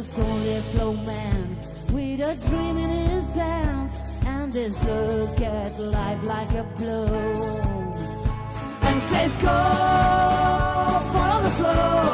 just only a flow man with a dream in his hands and this look at life like a blow. And says go follow the flow.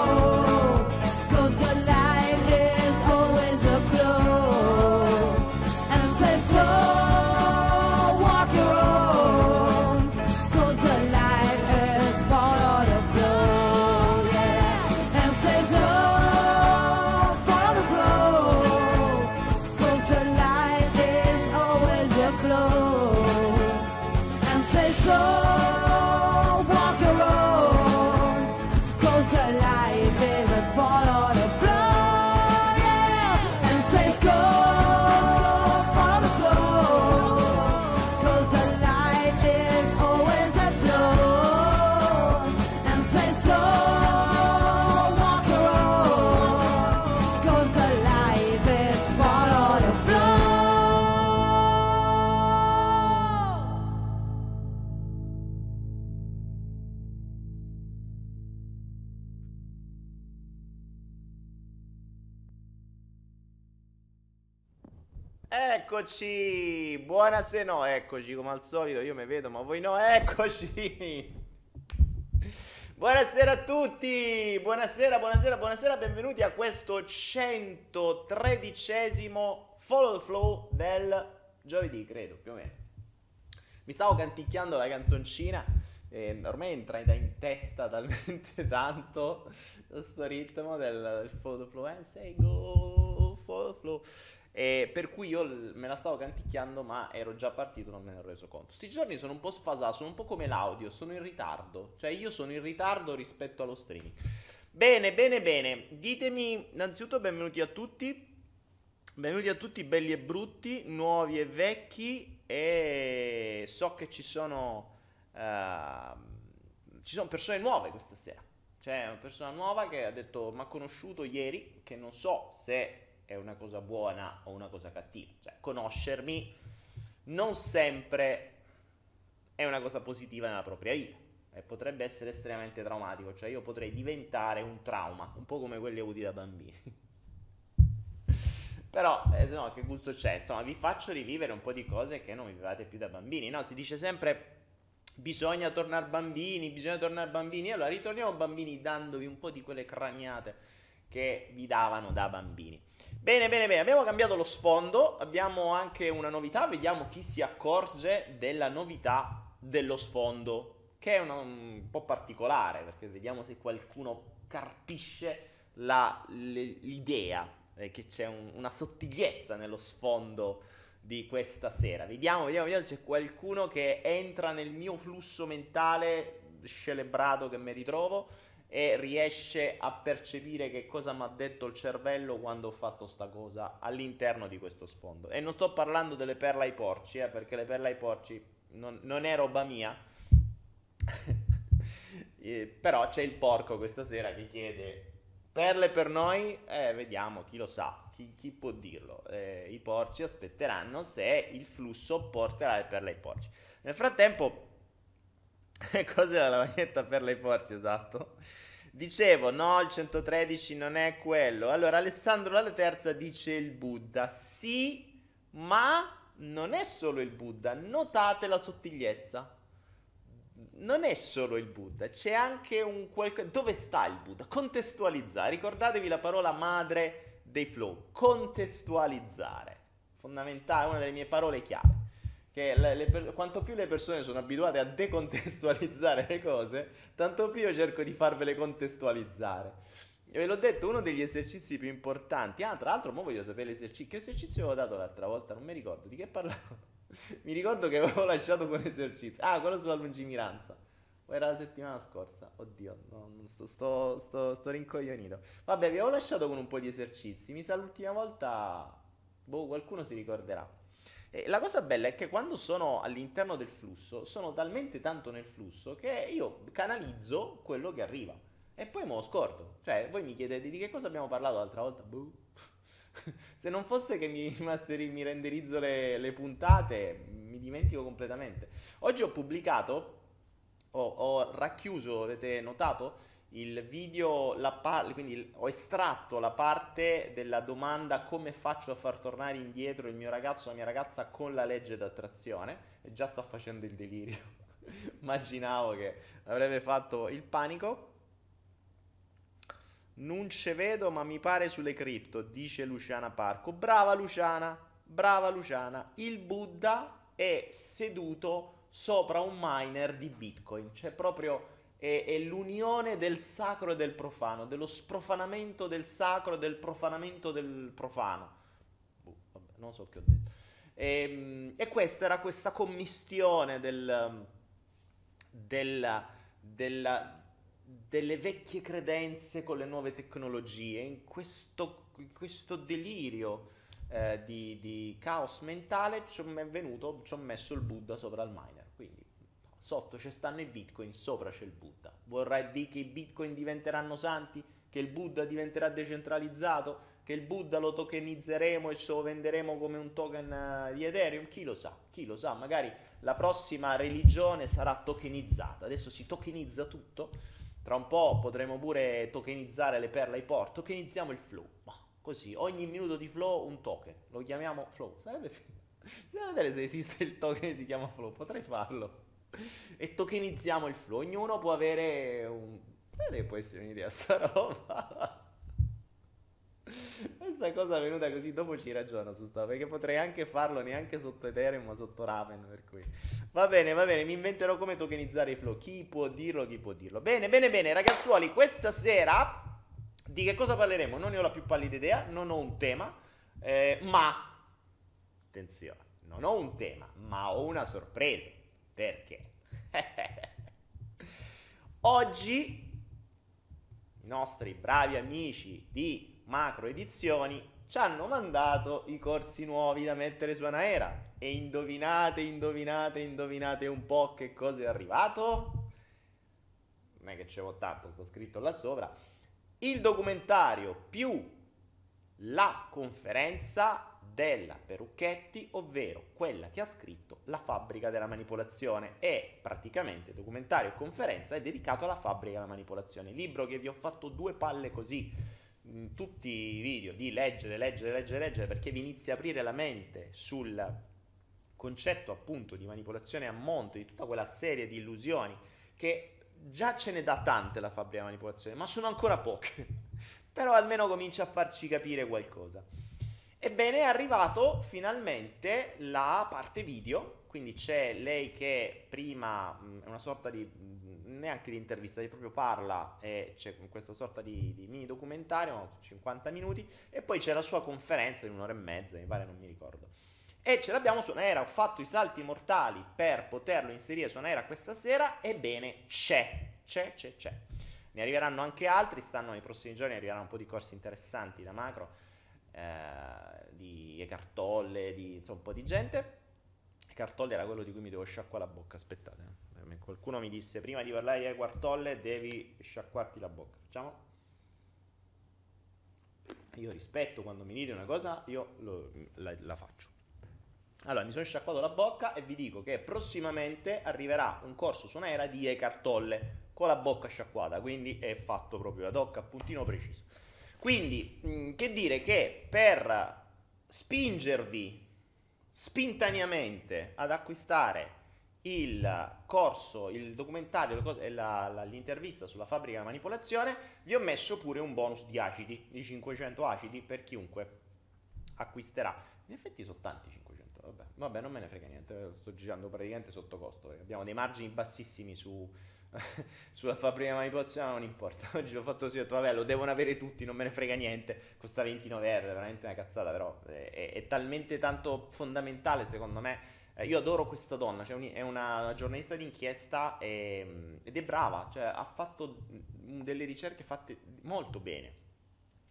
Eccoci, buonasera, no, eccoci come al solito, io mi vedo ma voi no, eccoci. Buonasera a tutti, buonasera, buonasera, buonasera, benvenuti a questo 113 Follow the Flow del giovedì, credo, più o meno. Mi stavo canticchiando la canzoncina e ormai entra in testa talmente tanto questo ritmo del, del Follow the Flow, eh, say go, follow the flow. E per cui io me la stavo canticchiando, ma ero già partito, non me ne ero reso conto. Sti giorni sono un po' sfasato, sono un po' come l'audio, sono in ritardo. Cioè, io sono in ritardo rispetto allo streaming. Bene, bene, bene. Ditemi innanzitutto benvenuti a tutti. Benvenuti a tutti belli e brutti, nuovi e vecchi. E so che ci sono. ehm, ci sono persone nuove questa sera. C'è una persona nuova che ha detto: Mi ha conosciuto ieri, che non so se è una cosa buona o una cosa cattiva. Cioè, conoscermi non sempre è una cosa positiva nella propria vita e potrebbe essere estremamente traumatico, cioè io potrei diventare un trauma, un po' come quelli avuti da bambini. Però, eh, no, che gusto c'è? Insomma, vi faccio rivivere un po' di cose che non vivevate più da bambini. No, si dice sempre bisogna tornare bambini, bisogna tornare bambini. Allora, ritorniamo bambini dandovi un po' di quelle craniate che vi davano da bambini. Bene, bene, bene, abbiamo cambiato lo sfondo, abbiamo anche una novità, vediamo chi si accorge della novità dello sfondo, che è una- un po' particolare, perché vediamo se qualcuno carpisce la- l'idea, eh, che c'è un- una sottigliezza nello sfondo di questa sera. Vediamo, vediamo, vediamo se c'è qualcuno che entra nel mio flusso mentale scelebrato che mi ritrovo e riesce a percepire che cosa mi ha detto il cervello quando ho fatto sta cosa all'interno di questo sfondo. E non sto parlando delle perle ai porci, eh, perché le perle ai porci non, non è roba mia. però c'è il porco questa sera che chiede perle per noi, eh, vediamo, chi lo sa, chi, chi può dirlo. Eh, I porci aspetteranno se il flusso porterà le perle ai porci. Nel frattempo Cos'era la maglietta per le porci, esatto? Dicevo, no, il 113 non è quello. Allora, Alessandro la terza dice il Buddha. Sì, ma non è solo il Buddha. Notate la sottigliezza. Non è solo il Buddha, c'è anche un qualcosa... Dove sta il Buddha? Contestualizzare. Ricordatevi la parola madre dei flow. Contestualizzare. Fondamentale, una delle mie parole chiave che le, le, quanto più le persone sono abituate a decontestualizzare le cose, tanto più io cerco di farvele contestualizzare. E ve l'ho detto, uno degli esercizi più importanti. Ah, tra l'altro, ora voglio sapere l'esercizio. Che esercizio avevo dato l'altra volta? Non mi ricordo. Di che parlavo? mi ricordo che avevo lasciato quell'esercizio. Ah, quello sulla lungimiranza. O era la settimana scorsa? Oddio, no, sto, sto, sto, sto rincoglionito. Vabbè, vi avevo lasciato con un po' di esercizi. Mi sa l'ultima volta... Boh, qualcuno si ricorderà. La cosa bella è che quando sono all'interno del flusso, sono talmente tanto nel flusso che io canalizzo quello che arriva. E poi me lo scordo. Cioè, voi mi chiedete di che cosa abbiamo parlato l'altra volta? Boh. Se non fosse che mi, masteri, mi renderizzo le, le, puntate, mi dimentico completamente. Oggi ho pubblicato, ho, ho racchiuso, avete notato? Il video, la par- quindi ho estratto la parte della domanda come faccio a far tornare indietro il mio ragazzo o la mia ragazza con la legge d'attrazione e già sta facendo il delirio. Immaginavo che avrebbe fatto il panico. Non ce vedo, ma mi pare sulle cripto, dice Luciana Parco. Brava Luciana, brava Luciana. Il Buddha è seduto sopra un miner di Bitcoin, cioè proprio è, è, l'unione del sacro e del profano, dello sprofanamento del sacro e del profanamento del profano. Boh, vabbè, non so che ho detto. E, ehm, e questa era questa commistione del, della, della, delle vecchie credenze con le nuove tecnologie, in questo, in questo delirio eh, di, di, caos mentale ci è venuto, ci ho messo il Buddha sopra il miner. Quindi sotto ci stanno i bitcoin, sopra c'è il Buddha. Vorrà dire che i bitcoin diventeranno santi, che il Buddha diventerà decentralizzato, che il Buddha lo tokenizzeremo e ce lo venderemo come un token eh, di Ethereum? Chi lo sa? Chi lo sa? Magari la prossima religione sarà tokenizzata. Adesso si tokenizza tutto. Tra un po' potremo pure tokenizzare le perle ai port. Tokenizziamo il flow. Ma così, ogni minuto di flow un token. Lo chiamiamo flow. Sarebbe. Bisogna vedere se esiste il token che si chiama flow. Potrei farlo e tokenizziamo il flow. Ognuno può avere un... Che può essere un'idea sta roba. Questa cosa è venuta così, dopo ci ragiono su sta, perché potrei anche farlo neanche sotto Ethereum, ma sotto Raven, per cui... Va bene, va bene, mi inventerò come tokenizzare i flow. Chi può dirlo, chi può dirlo. Bene, bene, bene, ragazzuoli, questa sera di che cosa parleremo? Non ne ho la più pallida idea, non ho un tema, eh, ma... Attenzione, non ho un tema, ma ho una sorpresa. Perché? Oggi i nostri bravi amici di Macro Edizioni ci hanno mandato i corsi nuovi da mettere su Anaera. E indovinate, indovinate, indovinate un po' che cosa è arrivato? Non è che c'è tanto, sta scritto là sopra. Il documentario più la conferenza della Perucchetti, ovvero quella che ha scritto La fabbrica della manipolazione. E praticamente documentario e conferenza è dedicato alla fabbrica della manipolazione. Libro che vi ho fatto due palle così in tutti i video di leggere, leggere, leggere, leggere perché vi inizia a aprire la mente sul concetto appunto di manipolazione a monte, di tutta quella serie di illusioni che già ce ne dà tante la fabbrica della manipolazione, ma sono ancora poche. Però almeno comincia a farci capire qualcosa. Ebbene, è arrivato finalmente la parte video, quindi c'è lei che prima è una sorta di neanche di intervista, di proprio parla e c'è questa sorta di, di, mini documentario, 50 minuti, e poi c'è la sua conferenza di un'ora e mezza, mi pare, non mi ricordo. E ce l'abbiamo su Naira, ho fatto i salti mortali per poterlo inserire su Naira questa sera, ebbene c'è, c'è, c'è, c'è. Ne arriveranno anche altri, stanno nei prossimi giorni, arriveranno un po' di corsi interessanti da macro, eh, di Ecartolle, di insomma, un po' di gente. Ecartolle era quello di cui mi devo sciacquare la bocca, aspettate. Eh. Qualcuno mi disse prima di parlare di Ecartolle devi sciacquarti la bocca. Facciamo? Io rispetto quando mi dite una cosa, io lo, la, la faccio. Allora, mi sono sciacquato la bocca e vi dico che prossimamente arriverà un corso su un'era di Ecartolle con la bocca sciacquata, quindi è fatto proprio ad hoc a puntino preciso. Quindi, mm, che dire che per spingervi spontaneamente ad acquistare il corso, il documentario, la, l'intervista sulla fabbrica di manipolazione, vi ho messo pure un bonus di acidi, di 500 acidi per chiunque acquisterà. In effetti sono tanti 500, vabbè, vabbè non me ne frega niente, sto girando praticamente sotto costo, abbiamo dei margini bassissimi su, sulla fabbrica di manipolazione, non importa, oggi l'ho fatto così, ho detto vabbè lo devono avere tutti, non me ne frega niente, costa 29 euro, è veramente una cazzata, però è, è, è talmente tanto fondamentale secondo me eh, io adoro questa donna, cioè è una giornalista d'inchiesta e, ehm, ed è brava, cioè ha fatto delle ricerche fatte molto bene,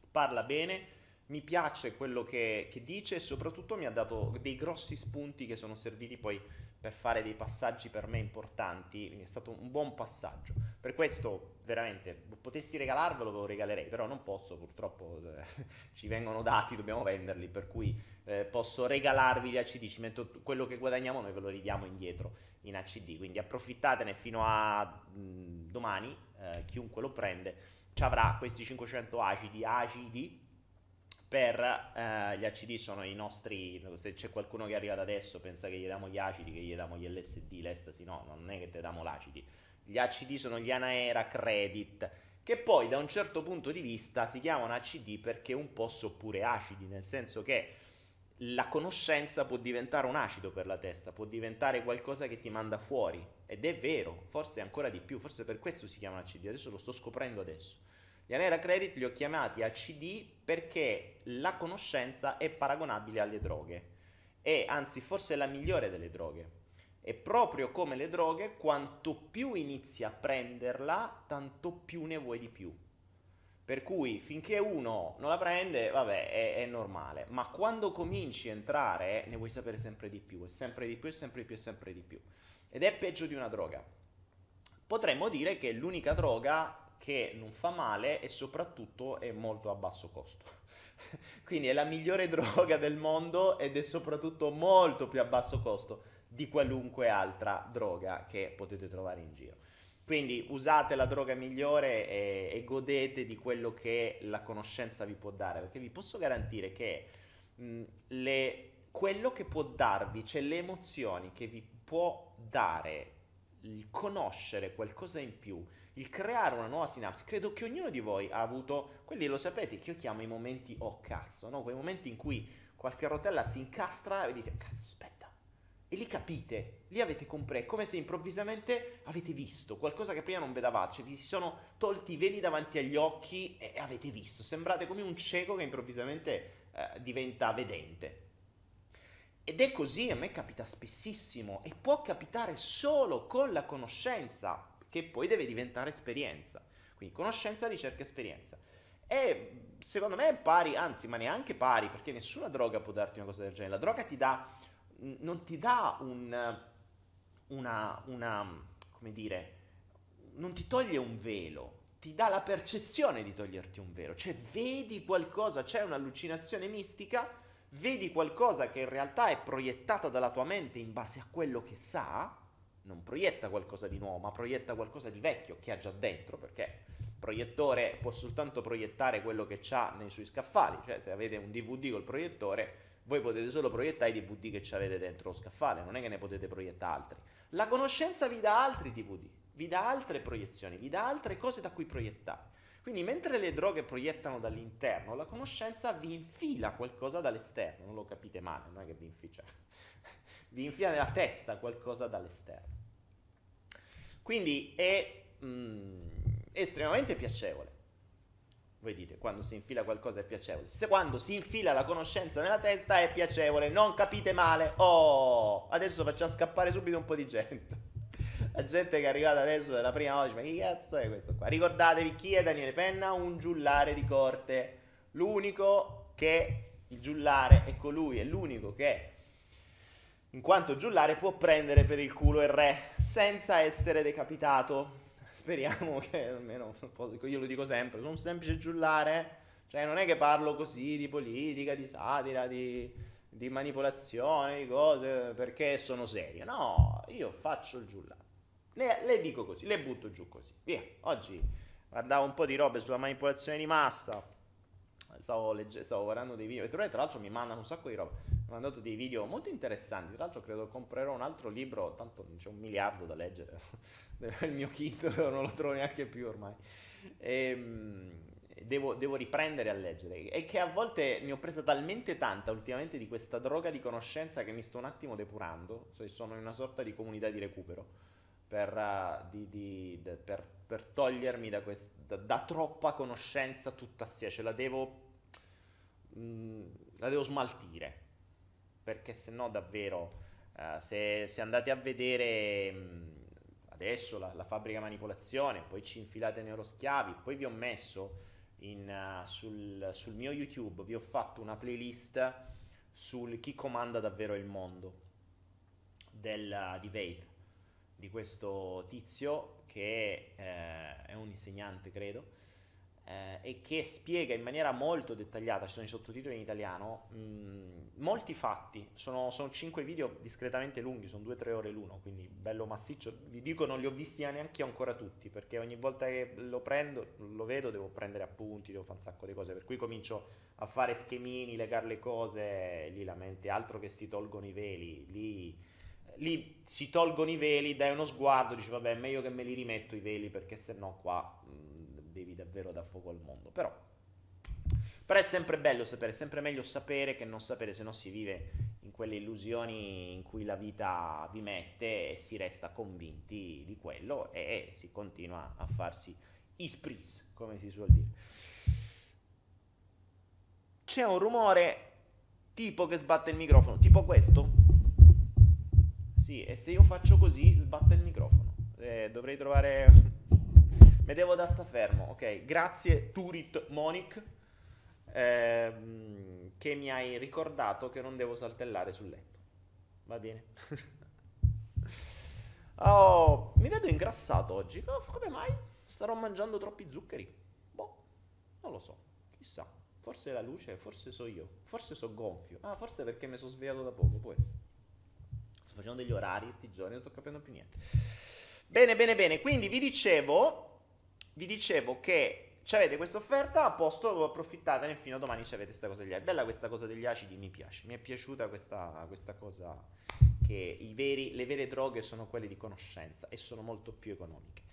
parla bene, mi piace quello che, che dice e soprattutto mi ha dato dei grossi spunti che sono serviti poi per fare dei passaggi per me importanti, quindi è stato un buon passaggio. Per questo, veramente, potessi regalarvelo, ve lo regalerei, però non posso, purtroppo eh, ci vengono dati, dobbiamo venderli, per cui eh, posso regalarvi gli ACD, ci metto quello che guadagniamo, noi ve lo ridiamo indietro in ACD, quindi approfittatene fino a mh, domani, eh, chiunque lo prende, ci avrà questi 500 acidi, acidi per eh, gli ACD sono i nostri, se c'è qualcuno che arriva da adesso pensa che gli diamo gli acidi, che gli diamo gli LSD, l'estasi, no, non è che te diamo l'acidi. Gli ACD sono gli Anaera Credit, che poi da un certo punto di vista si chiamano ACD perché un po' sono pure acidi, nel senso che la conoscenza può diventare un acido per la testa, può diventare qualcosa che ti manda fuori, ed è vero, forse ancora di più, forse per questo si chiamano ACD, adesso lo sto scoprendo adesso. Gli Anera Credit li ho chiamati ACD perché la conoscenza è paragonabile alle droghe e anzi forse è la migliore delle droghe. E proprio come le droghe, quanto più inizi a prenderla, tanto più ne vuoi di più. Per cui finché uno non la prende, vabbè, è, è, normale. Ma quando cominci a entrare, ne vuoi sapere sempre di più, e sempre di più, e sempre di più, e sempre di più. Ed è peggio di una droga. Potremmo dire che l'unica droga che non fa male e soprattutto è molto a basso costo. Quindi è la migliore droga del mondo ed è soprattutto molto più a basso costo di qualunque altra droga che potete trovare in giro. Quindi usate la droga migliore e, e godete di quello che la conoscenza vi può dare, perché vi posso garantire che mh, le, quello che può darvi, cioè le emozioni che vi può dare il conoscere qualcosa in più, il creare una nuova sinapsi. Credo che ognuno di voi ha avuto, quelli lo sapete, che io chiamo i momenti oh cazzo, no? quei momenti in cui qualche rotella si incastra e dite cazzo aspetta, e lì capite, lì avete compreso, come se improvvisamente avete visto qualcosa che prima non vedavate, cioè vi si sono tolti i veli davanti agli occhi e avete visto, sembrate come un cieco che improvvisamente eh, diventa vedente. Ed è così, a me capita spessissimo e può capitare solo con la conoscenza che poi deve diventare esperienza. Quindi conoscenza, ricerca, esperienza. E secondo me è pari, anzi, ma neanche pari, perché nessuna droga può darti una cosa del genere. La droga ti dà, non ti dà un, una, una, come dire, non ti toglie un velo, ti dà la percezione di toglierti un velo. Cioè vedi qualcosa, c'è un'allucinazione mistica, vedi qualcosa che in realtà è proiettata dalla tua mente in base a quello che sa, non proietta qualcosa di nuovo, ma proietta qualcosa di vecchio che ha già dentro, perché il proiettore può soltanto proiettare quello che ha nei suoi scaffali, cioè se avete un DVD col proiettore, voi potete solo proiettare i DVD che avete dentro lo scaffale, non è che ne potete proiettare altri. La conoscenza vi dà altri DVD, vi dà altre proiezioni, vi dà altre cose da cui proiettare. Quindi mentre le droghe proiettano dall'interno, la conoscenza vi infila qualcosa dall'esterno, non lo capite male, non è che vi infila, cioè, vi infila nella testa qualcosa dall'esterno. Quindi è mm, estremamente piacevole. Voi dite, quando si infila qualcosa è piacevole. Se quando si infila la conoscenza nella testa è piacevole, non capite male. Oh, adesso facciamo scappare subito un po' di gente. La gente che è arrivata adesso è la prima volta, ma che cazzo è questo qua? Ricordatevi chi è Daniele Penna, un giullare di corte. L'unico che il giullare è colui, è l'unico che in quanto giullare può prendere per il culo il re senza essere decapitato. Speriamo che almeno, io lo dico sempre, sono un semplice giullare, cioè non è che parlo così di politica, di satira, di, di manipolazione, di cose, perché sono serio. No, io faccio il giullare. Le, le, dico così, le butto giù così. Via, oggi guardavo un po' di robe sulla manipolazione di massa, stavo, legge- stavo guardando dei video, e tra l'altro mi mandano un sacco di roba, mi hanno mandato dei video molto interessanti, tra l'altro credo comprerò un altro libro, tanto c'è un miliardo da leggere, il mio kit non lo trovo neanche più ormai. E, ehm, Devo, devo, riprendere a leggere. E che a volte ne ho presa talmente tanta ultimamente di questa droga di conoscenza che mi sto un attimo depurando. Cioè sono in una sorta di comunità di recupero per, uh, di, di, de, per, per togliermi da, quest, da, da, troppa conoscenza tutta assieme. Ce la devo, mh, mm, la devo smaltire. Perché se no davvero, uh, se, se, andate a vedere... Mh, mm, adesso la, la, fabbrica manipolazione, poi ci infilate neuroschiavi, poi vi ho messo in, uh, sul, sul, mio YouTube, vi ho fatto una playlist sul chi comanda davvero il mondo del, di Vaith di questo tizio che eh, è un insegnante, credo, eh, e che spiega in maniera molto dettagliata, ci sono i sottotitoli in italiano, mh, mm, molti fatti. Sono, sono cinque video discretamente lunghi, sono due o tre ore l'uno, quindi bello massiccio. Vi dico, non li ho visti neanche io ancora tutti, perché ogni volta che lo prendo, lo vedo, devo prendere appunti, devo fare un sacco di cose, per cui comincio a fare schemini, legare le cose, lì la mente, altro che si tolgono i veli, lì lì si tolgono i veli, dai uno sguardo, dici vabbè meglio che me li rimetto i veli perché se no qua mh, devi davvero dar fuoco al mondo. Però, però, è sempre bello sapere, è sempre meglio sapere che non sapere, se no si vive in quelle illusioni in cui la vita vi mette e si resta convinti di quello e si continua a farsi ispris, come si suol dire. C'è un rumore tipo che sbatte il microfono, tipo questo. Sì, e se io faccio così sbatte il microfono. Eh, dovrei trovare... Me devo da sta fermo, ok? Grazie Turit Monic ehm, che mi hai ricordato che non devo saltellare sul letto. Va bene? oh, mi vedo ingrassato oggi. Oh, come mai? Starò mangiando troppi zuccheri? Boh, non lo so. Chissà. Forse è la luce, forse so io. Forse so gonfio. Ah, forse perché mi sono svegliato da poco, può essere sto facendo degli orari questi giorni, non sto capendo più niente. Bene, bene, bene. Quindi vi dicevo, vi dicevo che avete questa offerta, a posto, approfittatene fino a domani ci avete questa cosa degli acidi. Bella questa cosa degli acidi, mi piace. Mi è piaciuta questa, questa cosa che veri, le vere droghe sono quelle di conoscenza e sono molto più economiche.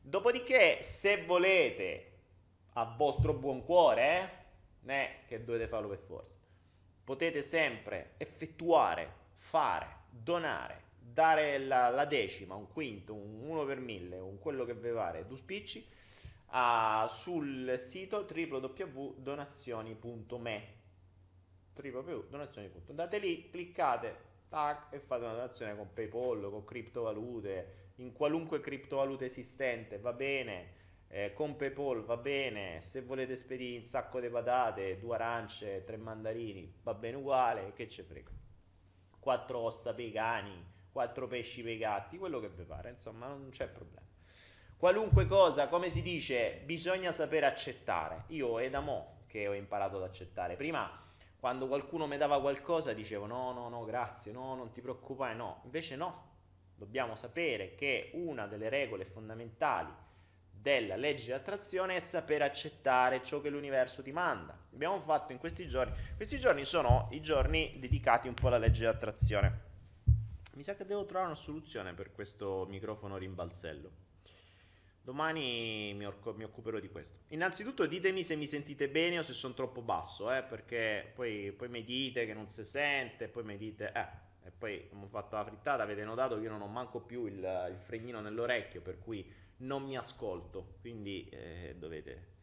Dopodiché, se volete, a vostro buon cuore, eh, eh che dovete farlo per forza, potete sempre effettuare, fare donare, dare la, la, decima, un quinto, un 1 per mille, un quello che vi pare, due spicci, uh, sul sito www.donazioni.me www.donazioni.me Andate lì, cliccate, tac, e fate una donazione con PayPal, con criptovalute, in qualunque criptovaluta esistente, va bene, eh, con PayPal va bene, se volete spedire un sacco di patate, due arance, tre mandarini, va bene uguale, che ce frega quattro ossa per cani, quattro pesci per gatti, quello che vi pare, insomma, non c'è problema. Qualunque cosa, come si dice, bisogna sapere accettare. Io è da mo' che ho imparato ad accettare. Prima, quando qualcuno mi dava qualcosa, dicevo no, no, no, grazie, no, non ti preoccupare, no. Invece no, dobbiamo sapere che una delle regole fondamentali della legge di attrazione è saper accettare ciò che l'universo ti manda. Abbiamo fatto in questi giorni. Questi giorni sono i giorni dedicati un po' alla legge di attrazione. Mi sa che devo trovare una soluzione per questo microfono rimbalzello. Domani mi, orco- mi occuperò di questo. Innanzitutto ditemi se mi sentite bene o se sono troppo basso, eh, perché poi, poi mi dite che non si sente, poi mi dite... Eh, e poi ho fatto la frittata avete notato che io non ho manco più il, il fregnino nell'orecchio, per cui non mi ascolto, quindi eh, dovete...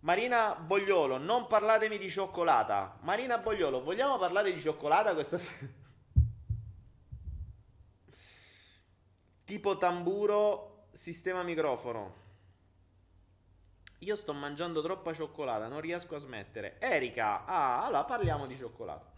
Marina Bogliolo, non parlatemi di cioccolata. Marina Bogliolo, vogliamo parlare di cioccolata questa sera? Tipo tamburo, sistema microfono. Io sto mangiando troppa cioccolata, non riesco a smettere. Erika, ah, allora parliamo di cioccolato.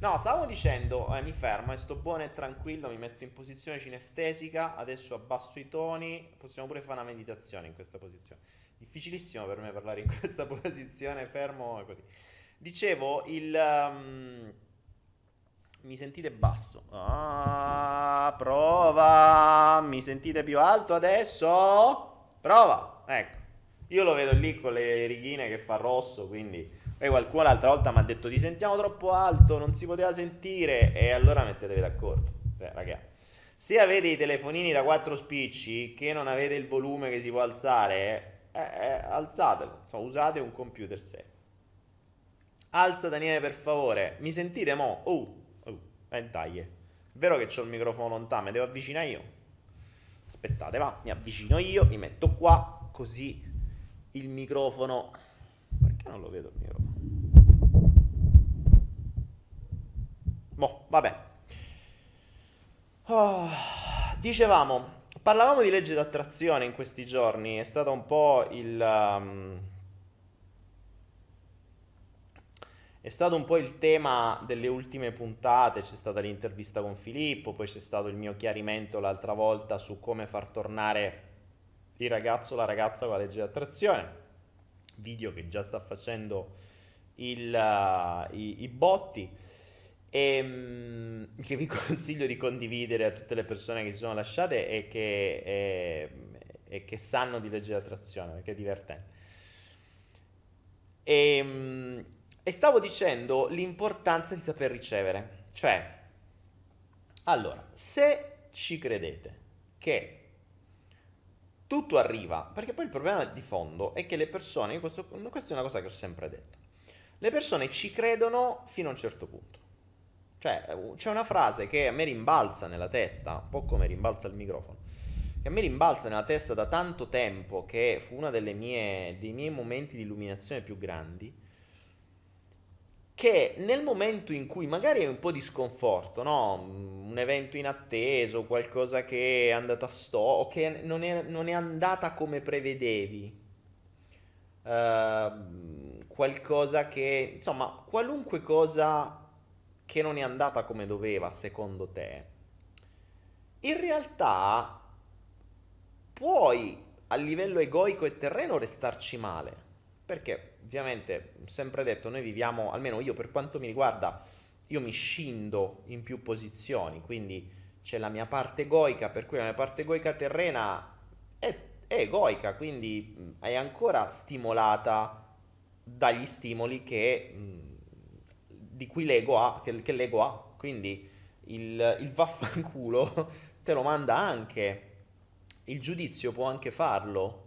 No, stavo dicendo, eh, mi fermo e sto buono e tranquillo, mi metto in posizione cinestesica, adesso abbasso i toni, possiamo pure fare una meditazione in questa posizione. Difficilissimo per me parlare in questa posizione, fermo e così. Dicevo, il... Um, mi sentite basso? Ah, prova. Mi sentite più alto adesso? Prova. Ecco. Io lo vedo lì con le righine che fa rosso, quindi poi qualcuno l'altra volta mi ha detto ti sentiamo troppo alto, non si poteva sentire e allora mettetevi d'accordo. Beh, ragazzi, se avete i telefonini da 4 spicci che non avete il volume che si può alzare, eh, eh, alzatelo, insomma, usate un computer serio. Alza Daniele per favore, mi sentite mo? Oh, oh, eh dai, è vero che ho il microfono lontano, mi devo avvicinare io. Aspettate, va, mi avvicino io, mi metto qua, così il microfono... Non lo vedo il microfono? Boh, vabbè. Oh, dicevamo, parlavamo di legge d'attrazione in questi giorni, è stato un po' il... Um, è stato un po' il tema delle ultime puntate, c'è stata l'intervista con Filippo, poi c'è stato il mio chiarimento l'altra volta su come far tornare il ragazzo o la ragazza con la legge d'attrazione, video che già sta facendo il, uh, i, i botti e um, che vi consiglio di condividere a tutte le persone che si sono lasciate e che, e, e che sanno di legge d'attrazione, perché è divertente. E, um, e stavo dicendo l'importanza di saper ricevere, cioè, allora, se ci credete che tutto arriva, perché poi il problema di fondo è che le persone, questo, questa è una cosa che ho sempre detto, le persone ci credono fino a un certo punto. Cioè, c'è una frase che a me rimbalza nella testa, un po' come rimbalza il microfono, che a me rimbalza nella testa da tanto tempo, che fu uno dei miei momenti di illuminazione più grandi, che nel momento in cui magari hai un po' di sconforto, no? un evento inatteso, qualcosa che è andato a sto, o che non è, non è andata come prevedevi, uh, qualcosa che, insomma, qualunque cosa che non è andata come doveva secondo te, in realtà puoi a livello egoico e terreno restarci male. Perché ovviamente, sempre detto, noi viviamo, almeno io per quanto mi riguarda, io mi scindo in più posizioni, quindi c'è la mia parte egoica, per cui la mia parte egoica terrena è, è egoica, quindi è ancora stimolata dagli stimoli che di cui l'ego ha, che, che l'ego ha. Quindi il, il vaffanculo te lo manda anche. Il giudizio può anche farlo.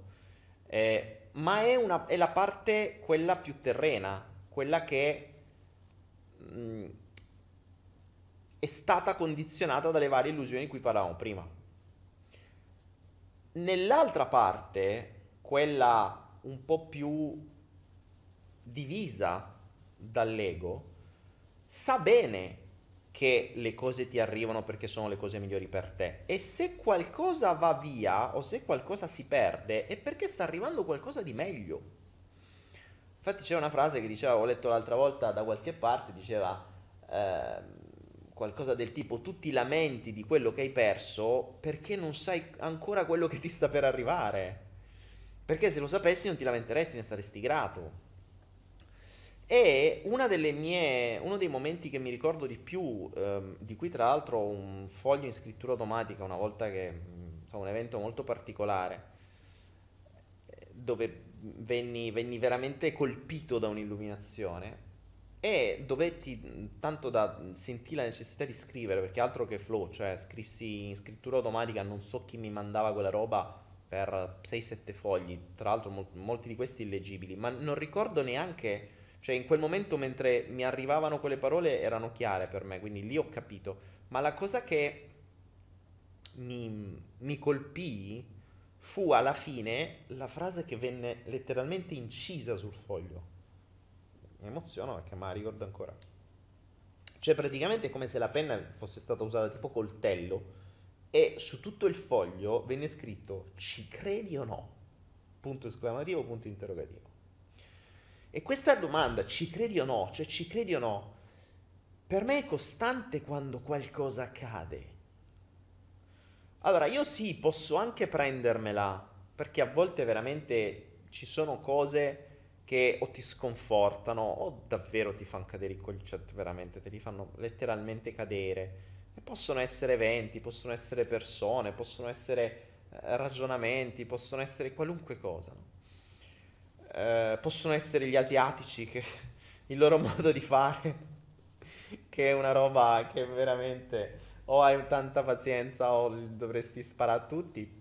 Eh, ma è, una, è, la parte quella più terrena, quella che mh, mm, è stata condizionata dalle varie illusioni di cui parlavamo prima. Nell'altra parte, quella un po' più divisa dall'ego, sa bene che le cose ti arrivano perché sono le cose migliori per te. E se qualcosa va via o se qualcosa si perde è perché sta arrivando qualcosa di meglio. Infatti c'è una frase che diceva, ho letto l'altra volta da qualche parte, diceva eh, qualcosa del tipo tu ti lamenti di quello che hai perso perché non sai ancora quello che ti sta per arrivare. Perché se lo sapessi non ti lamenteresti, ne saresti grato. E mie, uno dei momenti che mi ricordo di più, ehm, di cui tra l'altro ho un foglio in scrittura automatica una volta che, insomma, un evento molto particolare, dove venni, venni veramente colpito da un'illuminazione e dovetti, tanto da sentire la necessità di scrivere, perché altro che flow, cioè scrissi in scrittura automatica, non so chi mi mandava quella roba per 6-7 fogli, tra l'altro mol- molti di questi illegibili, ma non ricordo neanche cioè in quel momento mentre mi arrivavano quelle parole erano chiare per me, quindi lì ho capito. Ma la cosa che mi, mi colpì fu alla fine la frase che venne letteralmente incisa sul foglio. Mi emoziono perché me la ricordo ancora. Cioè praticamente è come se la penna fosse stata usata tipo coltello e su tutto il foglio venne scritto ci credi o no? Punto esclamativo, punto interrogativo. E questa domanda, ci credi o no, cioè ci credi o no, per me è costante quando qualcosa accade. Allora, io sì, posso anche prendermela, perché a volte veramente ci sono cose che o ti sconfortano o davvero ti fanno cadere i coglioni, cioè veramente te li fanno letteralmente cadere. E possono essere eventi, possono essere persone, possono essere eh, ragionamenti, possono essere qualunque cosa. No? Eh, possono essere gli asiatici che il loro modo di fare, che è una roba che veramente o hai tanta pazienza o dovresti sparare a tutti.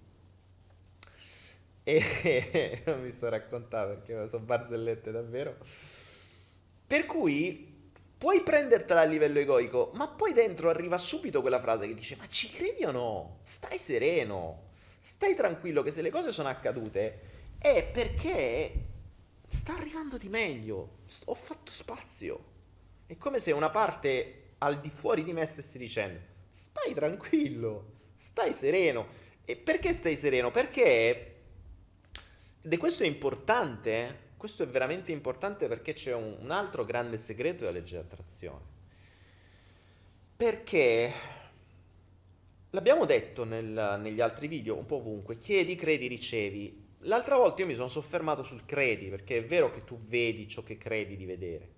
E non mi sto a raccontare perché sono barzellette davvero. Per cui puoi prendertela a livello egoico, ma poi dentro arriva subito quella frase che dice: Ma ci credi o no? Stai sereno, stai tranquillo che se le cose sono accadute è perché sta arrivando di meglio. Ho fatto spazio. È come se una parte al di fuori di me stesse dicendo: Stai tranquillo, stai sereno. E perché stai sereno? Perché ed è questo è importante, eh? questo è veramente importante perché c'è un, un altro grande segreto della legge di attrazione. Perché l'abbiamo detto nel, negli altri video, un po' ovunque, chiedi, credi, ricevi. L'altra volta io mi sono soffermato sul credi, perché è vero che tu vedi ciò che credi di vedere,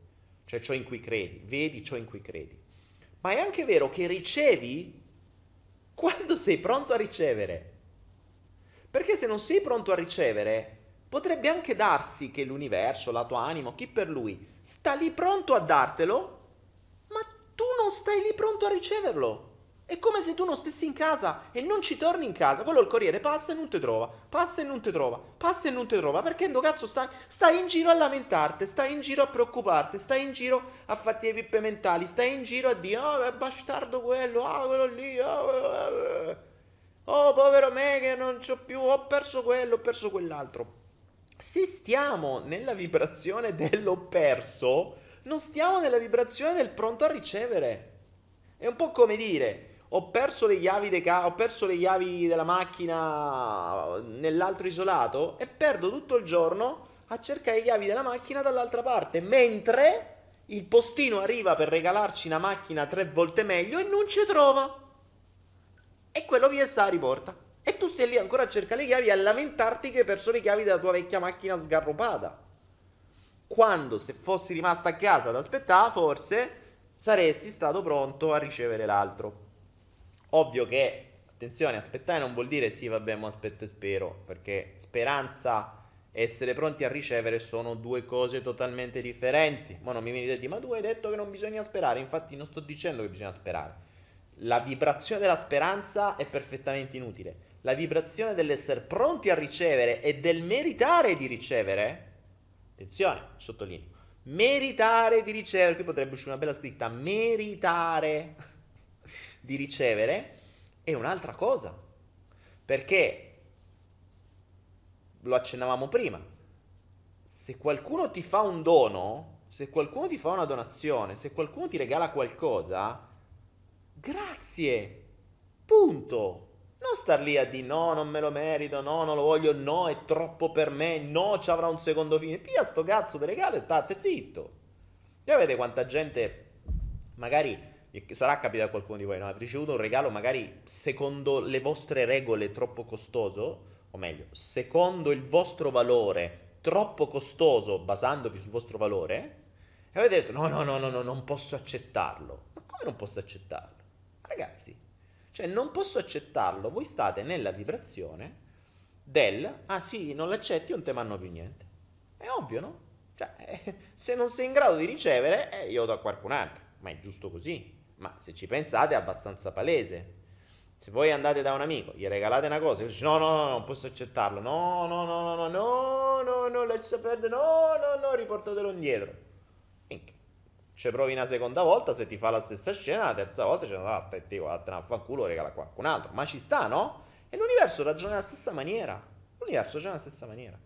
cioè ciò in cui credi, vedi ciò in cui credi. Ma è anche vero che ricevi quando sei pronto a ricevere. Perché se non sei pronto a ricevere, potrebbe anche darsi che l'universo, la tua anima, chi per lui, sta lì pronto a dartelo, ma tu non stai lì pronto a riceverlo. È come se tu non stessi in casa e non ci torni in casa. Quello il corriere passa e non ti trova, passa e non ti trova, passa e non ti trova. Perché no cazzo stai, stai in giro a lamentarti, stai in giro a preoccuparti, stai in giro a farti le pippe mentali, stai in giro a dire, oh, è bastardo quello, ah, quello lì, oh, Oh, povero me che non c'ho più, ho perso quello, ho perso quell'altro. Se stiamo nella vibrazione dell'ho perso, non stiamo nella vibrazione del pronto a ricevere. È un po' come dire, ho perso le chiavi, ca- ho perso le chiavi della macchina nell'altro isolato e perdo tutto il giorno a cercare le chiavi della macchina dall'altra parte, mentre il postino arriva per regalarci una macchina tre volte meglio e non ci trova. E quello VSA riporta. E tu stai lì ancora a cercare le chiavi e a lamentarti che hai perso le chiavi della tua vecchia macchina sgarrupata. Quando se fossi rimasta a casa ad aspettare, forse saresti stato pronto a ricevere l'altro. Ovvio che, attenzione, aspettare non vuol dire sì, vabbè, ma aspetto e spero, perché speranza e essere pronti a ricevere sono due cose totalmente differenti. Ma non mi venite a dire, ma tu hai detto che non bisogna sperare, infatti non sto dicendo che bisogna sperare la vibrazione della speranza è perfettamente inutile. La vibrazione dell'essere pronti a ricevere e del meritare di ricevere, attenzione, sottolineo, meritare di ricevere, qui potrebbe uscire una bella scritta, meritare di ricevere, è un'altra cosa. Perché, lo accennavamo prima, se qualcuno ti fa un dono, se qualcuno ti fa una donazione, se qualcuno ti regala qualcosa, Grazie. Punto. Non star lì a dire no, non me lo merito, no, non lo voglio, no, è troppo per me, no, ci avrà un secondo fine. Pia sto cazzo di regalo e state zitto. E vedete quanta gente, magari, sarà capitato a qualcuno di voi, no? Avete ricevuto un regalo magari secondo le vostre regole troppo costoso, o meglio, secondo il vostro valore troppo costoso, basandovi sul vostro valore, e avete detto no, no, no, no, no non posso accettarlo. Ma come non posso accettarlo? Ragazzi, cioè non posso accettarlo, voi state nella vibrazione del ah sì, non l'accetti, non te manno più niente. È ovvio, no? Cioè, eh, se non sei in grado di ricevere, eh, io do a qualcun altro. Ma è giusto così. Ma se ci pensate è abbastanza palese. Se voi andate da un amico, gli regalate una cosa, e dice no, no, no, non posso accettarlo. No, no, no, no, no, no, no, no, lascia perdere, no, no, no, riportatelo indietro. Minchia ci provi una seconda volta, se ti fa la stessa scena, la terza volta ci ah, te, te, vattene a fanculo, regala a qualcun altro. Ma ci sta, no? E l'universo ragiona nella stessa maniera. L'universo ragiona nella stessa maniera.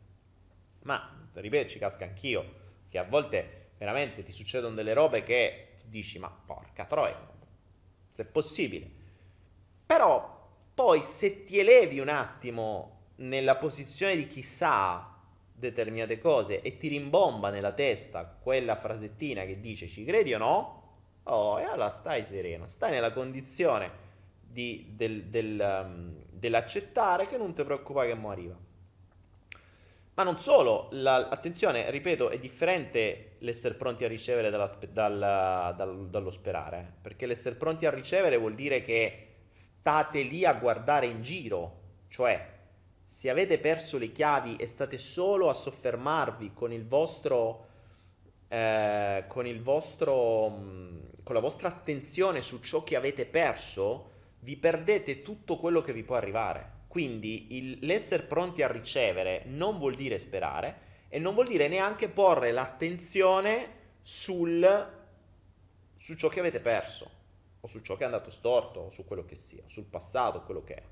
Ma, ripeto, ci casca anch'io, che a volte veramente ti succedono delle robe che dici, ma porca troia, se è possibile. Però Poi se ti elevi un attimo nella posizione di chi sa determinate cose e ti rimbomba nella testa quella frasettina che dice ci credi o no, oh, e allora stai sereno, stai nella condizione di, del, del, um, dell'accettare che non ti preoccupare che mo arriva. Ma non solo, la, attenzione, ripeto, è differente l'essere pronti a ricevere dalla, dal, dal, dallo sperare, perché l'essere pronti a ricevere vuol dire che state lì a guardare in giro, cioè se avete perso le chiavi e state solo a soffermarvi con il vostro, eh, con il vostro, con la vostra attenzione su ciò che avete perso, vi perdete tutto quello che vi può arrivare. Quindi il, l'essere pronti a ricevere non vuol dire sperare e non vuol dire neanche porre l'attenzione sul, su ciò che avete perso o su ciò che è andato storto o su quello che sia, sul passato, quello che è.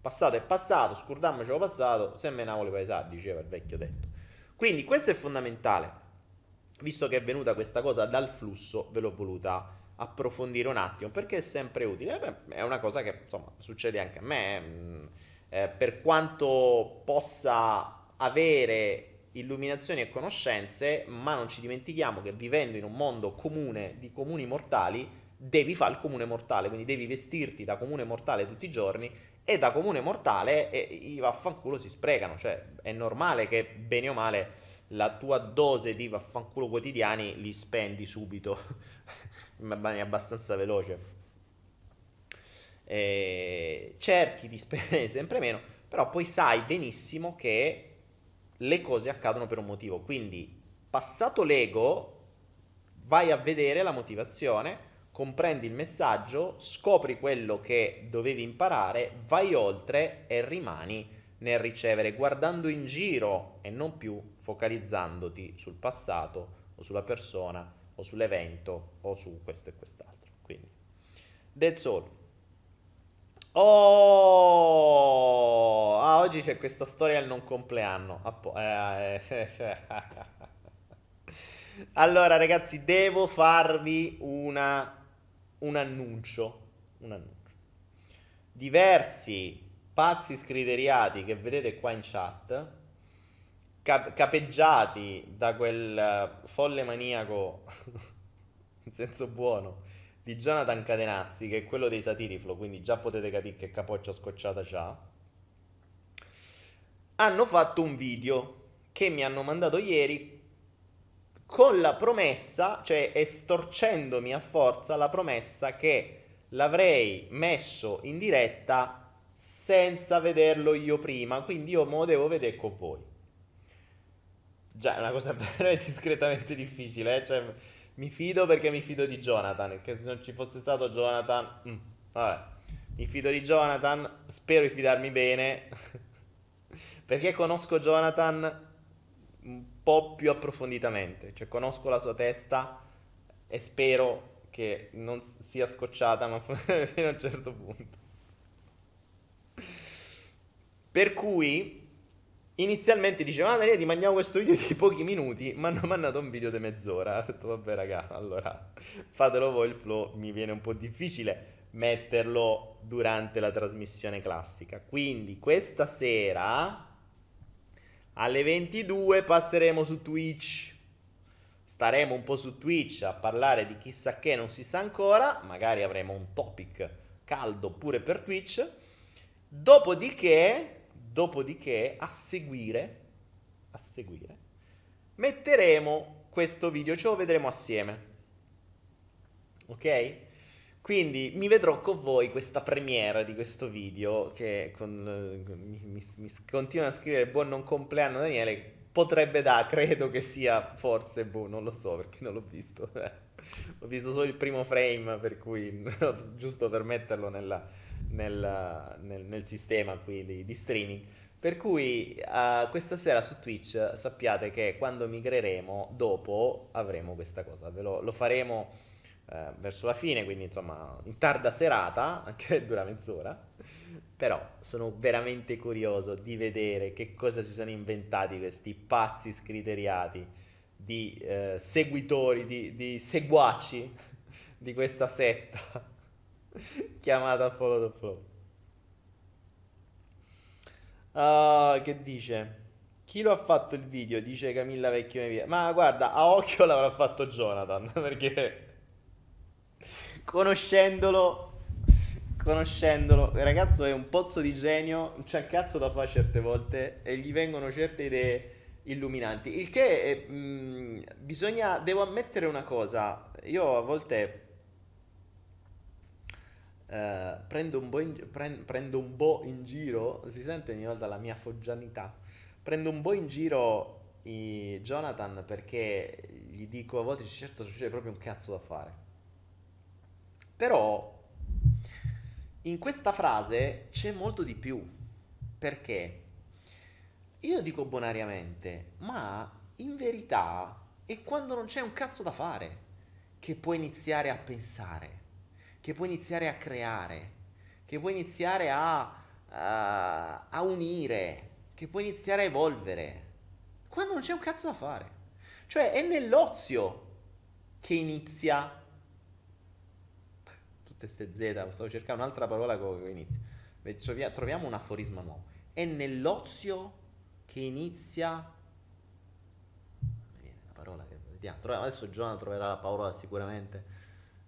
Passato è passato, scordiamoci lo passato, se menavo le paesà, diceva il vecchio detto. Quindi questo è fondamentale. Visto che è venuta questa cosa dal flusso, ve l'ho voluta approfondire un attimo perché è sempre utile. Eh beh, è una cosa che insomma succede anche a me. Mm, eh, per quanto possa avere illuminazioni e conoscenze, ma non ci dimentichiamo che vivendo in un mondo comune di comuni mortali, devi fare il comune mortale, quindi devi vestirti da comune mortale tutti i giorni e da comune mortale e i vaffanculo si sprecano, cioè è normale che bene o male la tua dose di vaffanculo quotidiani li spendi subito. In maniera abbastanza veloce. Eh, cerchi di spendere sempre meno, però poi sai benissimo che le cose accadono per un motivo. Quindi, passato l'ego, vai a vedere la motivazione, comprendi il messaggio, scopri quello che dovevi imparare, vai oltre e rimani nel ricevere, guardando in giro e non più focalizzandoti sul passato o sulla persona o sull'evento o su questo e quest'altro. Quindi, that's all. Oh, ah, oggi c'è questa storia del non compleanno. Eh, eh, allora, ragazzi, devo farvi una, un annuncio. Un annuncio. Diversi pazzi scriteriati che vedete qua in chat, cap- capeggiati da quel folle maniaco, in senso buono, di Jonathan Cadenazzi, che è quello dei Satiriflo, quindi già potete capire che capoccia scocciata c'ha, hanno fatto un video che mi hanno mandato ieri con la promessa, cioè estorcendomi a forza la promessa che l'avrei messo in diretta senza vederlo io prima, quindi io me lo devo vedere con voi. Già, è una cosa veramente discretamente difficile, eh? cioè mi fido perché mi fido di Jonathan. Che se non ci fosse stato Jonathan. Mm, vabbè. Mi fido di Jonathan. Spero di fidarmi bene. perché conosco Jonathan un po' più approfonditamente. Cioè, conosco la sua testa e spero che non sia scocciata, ma fino a un certo punto. Per cui Inizialmente diceva, ah Daniele ti mandiamo questo video di pochi minuti, ma hanno mandato un video di mezz'ora. Ho detto, vabbè raga, allora fatelo voi il flow, mi viene un po' difficile metterlo durante la trasmissione classica. Quindi questa sera alle 22 passeremo su Twitch. Staremo un po' su Twitch a parlare di chissà che non si sa ancora, magari avremo un topic caldo pure per Twitch. Dopodiché Dopodiché, a seguire, a seguire, metteremo questo video, ce lo vedremo assieme. Ok? Quindi mi vedrò con voi questa premiera di questo video che con, mi, mi, mi continua a scrivere buon non compleanno Daniele, potrebbe da, credo che sia forse, boh, non lo so perché non l'ho visto. Ho visto solo il primo frame, per cui giusto per metterlo nella, nel, nel, nel sistema qui di, di, streaming. Per cui uh, questa sera su Twitch sappiate che quando migreremo, dopo avremo questa cosa. Lo, lo faremo uh, verso la fine, quindi insomma in tarda serata, che dura mezz'ora. Però sono veramente curioso di vedere che cosa si sono inventati questi pazzi scriteriati di uh, seguitori, di, di seguaci di questa setta chiamata Follow the Flow. Uh, che dice? Chi lo ha fatto il video? Dice Camilla Vecchio. Ma guarda, a occhio l'avrà fatto Jonathan, perché conoscendolo conoscendolo, il ragazzo è un pozzo di genio, c'è cazzo da fare certe volte e gli vengono certe idee illuminanti. Il che è, mh, bisogna, devo ammettere una cosa, io a volte eh, prendo, un in, prend, prendo, un po' in, giro, si sente ogni volta la mia foggianità, prendo un po' in giro Jonathan perché gli dico a volte certo c'è proprio un cazzo da fare. Però in questa frase c'è molto di più. Perché? Io dico bonariamente, ma in verità è quando non c'è un cazzo da fare che puoi iniziare a pensare, che puoi iniziare a creare, che puoi iniziare a, a, a unire, che puoi iniziare a evolvere. Quando non c'è un cazzo da fare. Cioè è nell'ozio che inizia tutte ste Z, stavo cercando un'altra parola con inizia. Troviamo un aforisma nuovo. È nell'ozio che inizia... Viene la parola che vediamo. Adesso Giovanna troverà la parola sicuramente.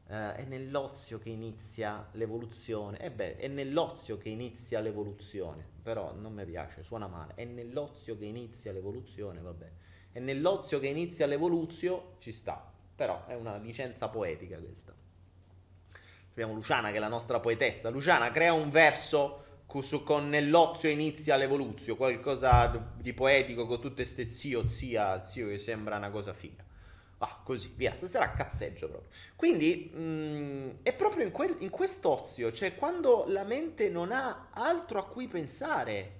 Uh, è nell'ozio che inizia l'evoluzione. E eh beh, è nell'ozio che inizia l'evoluzione. Però non mi piace, suona male. È nell'ozio che inizia l'evoluzione, vabbè. È nell'ozio che inizia l'evoluzione, ci sta. Però è una licenza poetica questa. Abbiamo Luciana che è la nostra poetessa. Luciana crea un verso su, con nell'ozio inizia l'evoluzio, qualcosa di poetico con tutte ste zio, zia, zio che sembra una cosa figa. Ah, così, via, stasera cazzeggio proprio. Quindi mh, mm, è proprio in, quel, in quest'ozio, cioè quando la mente non ha altro a cui pensare,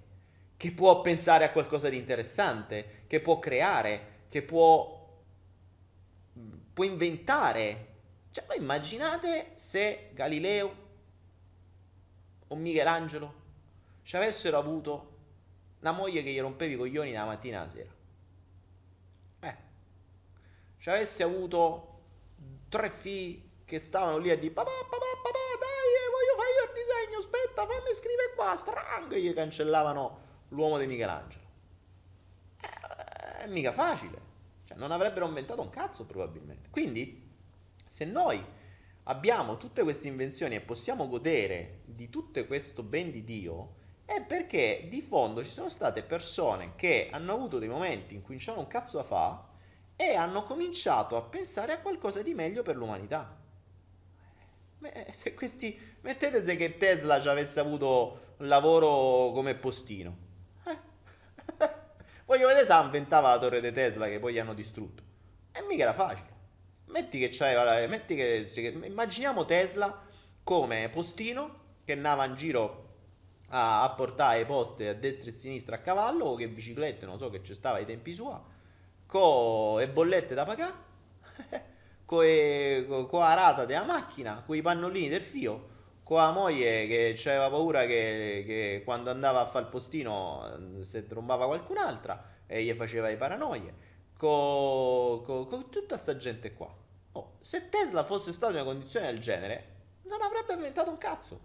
che può pensare a qualcosa di interessante, che può creare, che può, può inventare, cioè, voi immaginate se Galileo o Michelangelo ci avessero avuto una moglie che gli rompeva i coglioni dalla mattina alla sera. Ci avesse avuto tre figli che stavano lì a dire papà, papà, papà, dai, eh, voglio fare il disegno, aspetta, fammi scrivere qua, strang, gli cancellavano l'uomo di Michelangelo. Eh, è mica facile. Cioè, non avrebbero inventato un cazzo probabilmente. Quindi se noi abbiamo tutte queste invenzioni e possiamo godere di tutto questo ben di Dio, è perché di fondo ci sono state persone che hanno avuto dei momenti in cui non c'erano un cazzo da fare e hanno cominciato a pensare a qualcosa di meglio per l'umanità. Beh, se questi, mettete se che Tesla ci avesse avuto un lavoro come postino. Eh. Voglio vedere se inventava la torre di Tesla che poi gli hanno distrutto. E mica era facile. Metti che c'è, metti che, immaginiamo Tesla come postino che andava in giro a, a portare poste a destra e a sinistra a cavallo o che biciclette, non so che c'è stava ai tempi sua, con le bollette da pagare, con, con la rata della macchina, con i pannolini del fio, con la moglie che aveva paura che, che, quando andava a fare il postino si trombava qualcun'altra e gli faceva le paranoie con, con, con tutta sta gente qua. Oh, se Tesla fosse stato in una condizione del genere, non avrebbe inventato un cazzo.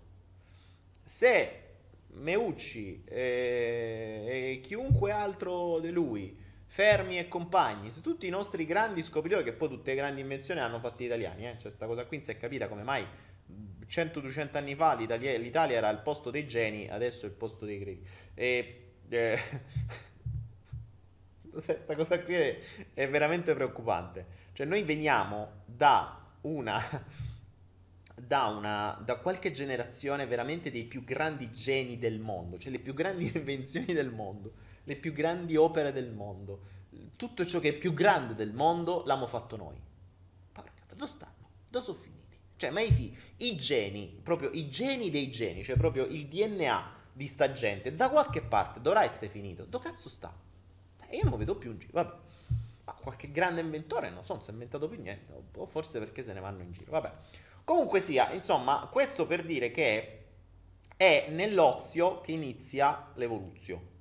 Se Meucci e, e chiunque altro di lui, Fermi e compagni, tutti i nostri grandi scopritori, che poi tutte le grandi invenzioni hanno fatto gli italiani, eh? cioè questa cosa qui non si è capita come mai 100-200 anni fa l'Italia, l'Italia, era il posto dei geni, adesso è il posto dei greci. E, eh, questa cosa qui è, è veramente preoccupante. Cioè noi veniamo da una da, una, da qualche generazione veramente dei più grandi geni del mondo, cioè le più grandi invenzioni del mondo, le più grandi opere del mondo, tutto ciò che è più grande del mondo l'abbiamo fatto noi. Porca, dove stanno? Dove sono finiti? Cioè, ma i, figli, i geni, proprio i geni dei geni, cioè proprio il DNA di sta gente, da qualche parte dovrà essere finito. Dove cazzo sta? E io non lo vedo più in giro. Vabbè. Ma qualche grande inventore, non so, non si è inventato più niente. O forse perché se ne vanno in giro. Vabbè. Comunque sia, insomma, questo per dire che è nell'ozio che inizia l'evoluzione.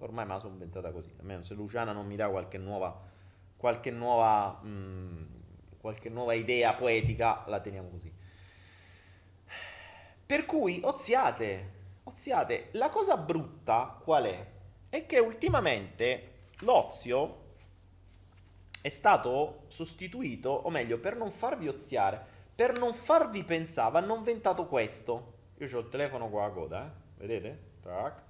Ormai me la sono inventata così. Almeno se Luciana non mi dà qualche nuova, qualche nuova, mh, mm, qualche nuova idea poetica, la teniamo così. Per cui oziate, oziate. La cosa brutta qual è? È che ultimamente l'ozio è stato sostituito, o meglio, per non farvi oziare, per non farvi pensare, hanno inventato questo. Io ho il telefono con la coda, eh? vedete? Tac.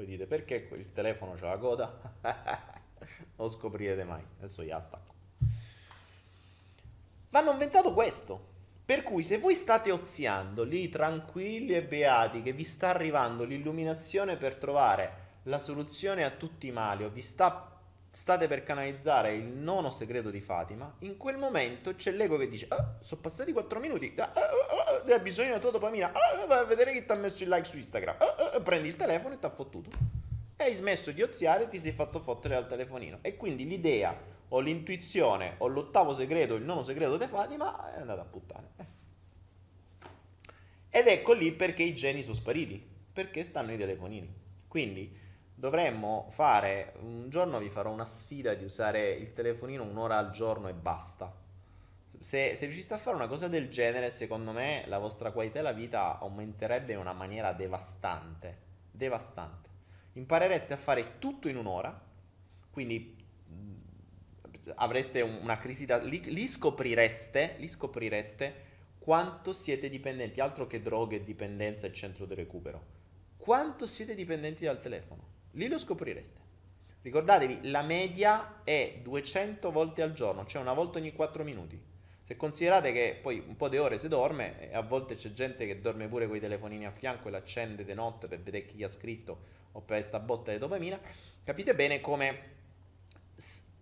Voi dite perché il telefono c'ha la coda? non lo scoprirete mai, adesso gliela stacco. Vanno inventato questo. Per cui se voi state oziando lì tranquilli e beati che vi sta arrivando l'illuminazione per trovare la soluzione a tutti i mali o vi sta, state per canalizzare il nono segreto di Fatima, in quel momento c'è l'ego che dice ah, sono passati 4 minuti, ah, ah, ah, hai bisogno della tua dopamina, vai a vedere chi ti ha messo il like su Instagram, prendi il telefono e ti ha fottuto. E hai smesso di oziare e ti sei fatto fottere dal telefonino. E quindi l'idea o l'intuizione o l'ottavo segreto, il nono segreto di Fatima, è andata a puttane. Ed ecco lì perché i geni sono spariti, perché stanno i telefonini. Quindi dovremmo fare, un giorno vi farò una sfida di usare il telefonino un'ora al giorno e basta. Se, se riusciste a fare una cosa del genere, secondo me la vostra qualità della vita aumenterebbe in una maniera devastante. Devastante. Imparereste a fare tutto in un'ora, quindi avreste una crisi da... Lì, lì, scoprireste, lì scoprireste quanto siete dipendenti, altro che droghe, dipendenza e centro di recupero. Quanto siete dipendenti dal telefono. Lì lo scoprireste. Ricordatevi, la media è 200 volte al giorno, cioè una volta ogni 4 minuti. Se considerate che poi un po' di ore si dorme, e a volte c'è gente che dorme pure con i telefonini a fianco e l'accende di notte per vedere chi ha scritto o per questa botta di dopamina, capite bene come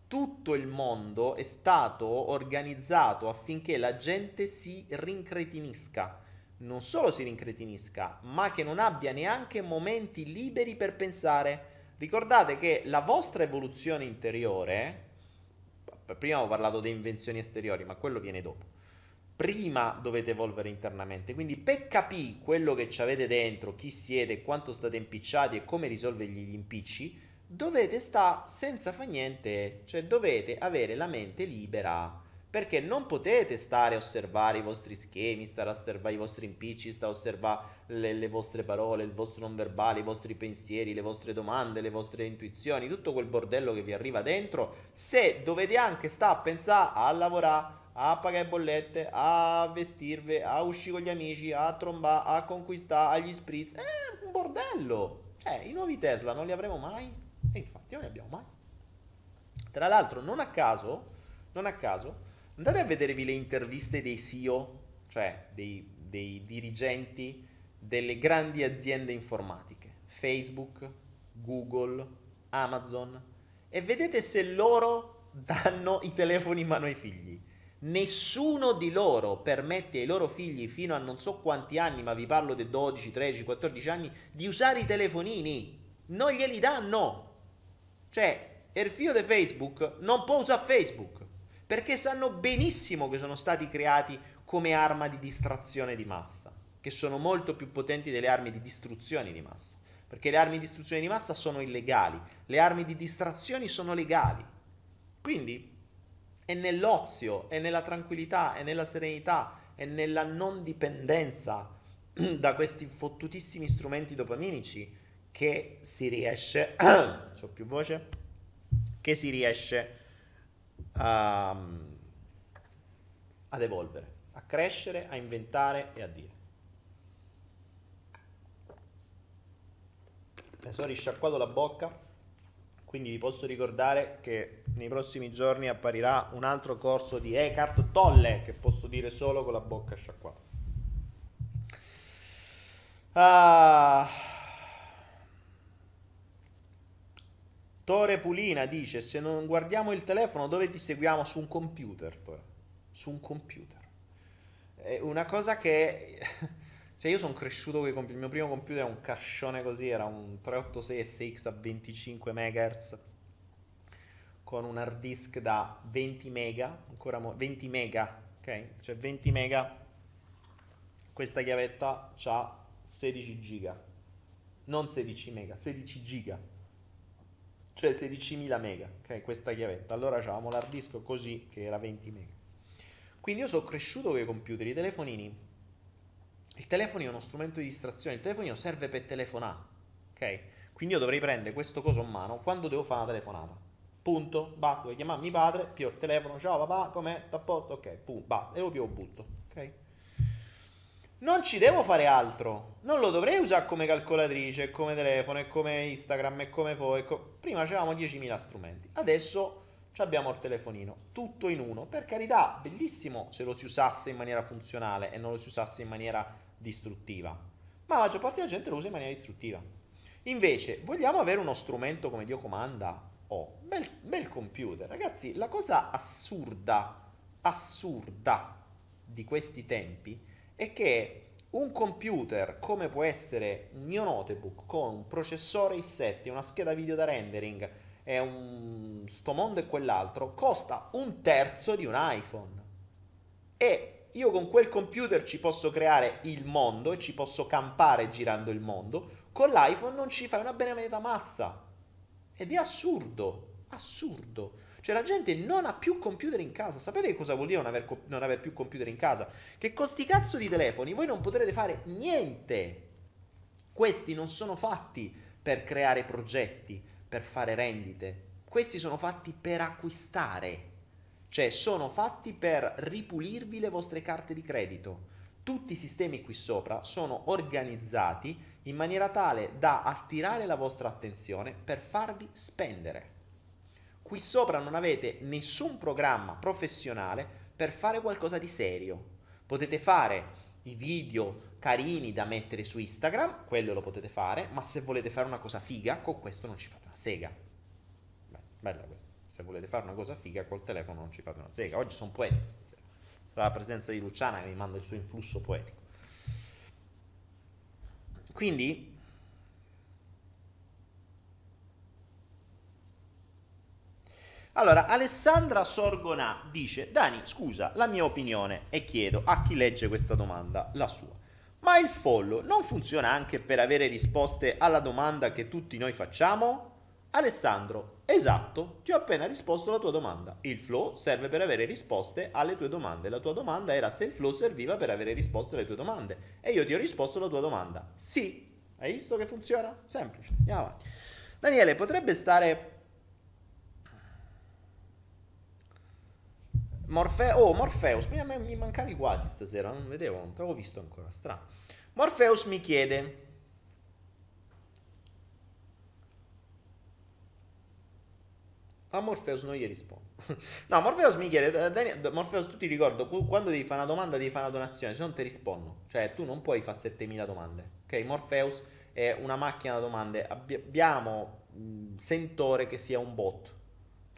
tutto il mondo è stato organizzato affinché la gente si rincretinisca. Non solo si rincretinisca, ma che non abbia neanche momenti liberi per pensare. Ricordate che la vostra evoluzione interiore, prima ho parlato di invenzioni esteriori, ma quello viene dopo. Prima dovete evolvere internamente, quindi per capire quello che avete dentro, chi siete, quanto state impicciati e come risolvergli gli impicci, dovete stare senza fa niente, cioè dovete avere la mente libera. Perché non potete stare a osservare i vostri schemi, stare a osservare i vostri impicci, stare a osservare le, le, vostre parole, il vostro non verbale, i vostri pensieri, le vostre domande, le vostre intuizioni, tutto quel bordello che vi arriva dentro, se dovete anche stare a pensare a lavorare, a pagare bollette, a vestirvi, a uscire con gli amici, a trombare, a conquistare, agli spritz, è un bordello. Cioè, i nuovi Tesla non li avremo mai? E infatti non ne abbiamo mai. Tra l'altro, non a caso, non a caso, andate a vedervi le interviste dei CEO, cioè dei, dei dirigenti delle grandi aziende informatiche, Facebook, Google, Amazon, e vedete se loro danno i telefoni in mano ai figli. Nessuno di loro permette ai loro figli fino a non so quanti anni, ma vi parlo di 12, 13, 14 anni, di usare i telefonini. Non glieli danno. Cioè, il figlio di Facebook non può usare Facebook perché sanno benissimo che sono stati creati come arma di distrazione di massa, che sono molto più potenti delle armi di distruzione di massa, perché le armi di distruzione di massa sono illegali, le armi di distrazione sono legali. Quindi è nell'ozio, è nella tranquillità, è nella serenità, è nella non dipendenza da questi fottutissimi strumenti dopaminici che si riesce, ho più voce, che si riesce a, ad evolvere, a crescere, a inventare e a dire. Mi sono risciacquato la bocca, quindi vi posso ricordare che nei prossimi giorni apparirà un altro corso di Eckhart Tolle che posso dire solo con la bocca sciacquata. Ah Tore Pulina dice: Se non guardiamo il telefono, dove ti seguiamo? Su un computer. Su un computer. È una cosa che. Cioè, io sono cresciuto con i computer. Il mio primo computer era un cascione così, era un 386 SX a 25 MHz con un hard disk da 20 mega, ancora mo- 20 mega, ok? Cioè 20 mega. Questa chiavetta ha 16 giga. Non 16 mega, 16 giga cioè 16.000 mega, ok? Questa chiavetta. Allora avevamo l'hard disk così che era 20 mega. Quindi io sono cresciuto con i computer, i telefonini Il telefono è uno strumento di distrazione, il telefono serve per telefonare, ok? Quindi io dovrei prendere questo coso in mano quando devo fare una telefonata. Punto, basta, devo chiamare mio padre, pio il telefono, ciao papà, com'è? T'à posto? Ok, punto, basta, e lo pio butto, ok? Non ci devo fare altro. Non lo dovrei usare come calcolatrice, come telefono, come Instagram, e come voi. Prima avevamo 10.000 strumenti. Adesso abbiamo il telefonino. Tutto in uno. Per carità, bellissimo se lo si usasse in maniera funzionale e non lo si usasse in maniera distruttiva. Ma la maggior parte della gente lo usa in maniera distruttiva. Invece, vogliamo avere uno strumento come Dio comanda? Oh, bel, bel computer. Ragazzi, la cosa assurda, assurda di questi tempi è che un computer come può essere un mio notebook con un processore i7, una scheda video da rendering e un sto mondo e quell'altro costa un terzo di un iPhone. E io con quel computer ci posso creare il mondo e ci posso campare girando il mondo. Con l'iPhone non ci fai una benemerita mazza. Ed è assurdo, assurdo. Cioè la gente non ha più computer in casa. Sapete cosa vuol dire non aver, non aver più computer in casa? Che con sti cazzo di telefoni voi non potrete fare niente. Questi non sono fatti per creare progetti, per fare rendite. Questi sono fatti per acquistare. Cioè sono fatti per ripulirvi le vostre carte di credito. Tutti i sistemi qui sopra sono organizzati in maniera tale da attirare la vostra attenzione per farvi spendere. Qui sopra non avete nessun programma professionale per fare qualcosa di serio. Potete fare i video carini da mettere su Instagram, quello lo potete fare, ma se volete fare una cosa figa, con questo non ci fate una sega. Beh, bella questa. Se volete fare una cosa figa col telefono non ci fate una sega. Oggi sono poetico stasera. La presenza di Luciana che mi manda il suo influsso poetico. Quindi Allora, Alessandra Sorgonà dice: Dani, scusa, la mia opinione e chiedo a chi legge questa domanda la sua. Ma il follow non funziona anche per avere risposte alla domanda che tutti noi facciamo? Alessandro, esatto, ti ho appena risposto alla tua domanda. Il flow serve per avere risposte alle tue domande. La tua domanda era se il flow serviva per avere risposte alle tue domande. E io ti ho risposto alla tua domanda. Sì. Hai visto che funziona? Semplice. Andiamo avanti. Daniele, potrebbe stare Morfe- oh, Morpheus, mi, mi, mancavi quasi stasera, non vedevo, non ti avevo visto ancora, strano. Morpheus mi chiede... A Morpheus non gli rispondo. no, Morpheus mi chiede, Daniel, Morpheus tu ti ricordo, quando devi fare una domanda devi fare una donazione, se non ti rispondo. Cioè tu non puoi fare 7000 domande. Ok, Morpheus è una macchina da domande. Abbiamo sentore che sia un bot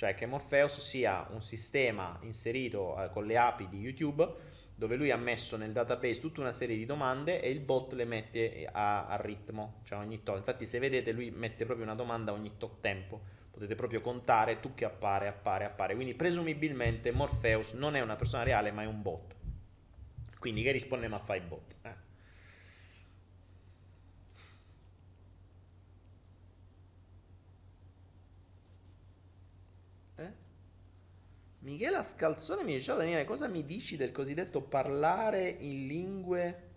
cioè che Morpheus sia un sistema inserito eh, con le API di YouTube dove lui ha messo nel database tutta una serie di domande e il bot le mette eh, a, a ritmo, cioè ogni tot. Infatti se vedete lui mette proprio una domanda ogni tot tempo, potete proprio contare tu che appare, appare, appare. Quindi presumibilmente Morpheus non è una persona reale ma è un bot. Quindi che risponde ma fa i bot? Eh. Michela Scalzone mi dice, Daniele, cosa mi dici del cosiddetto parlare in lingue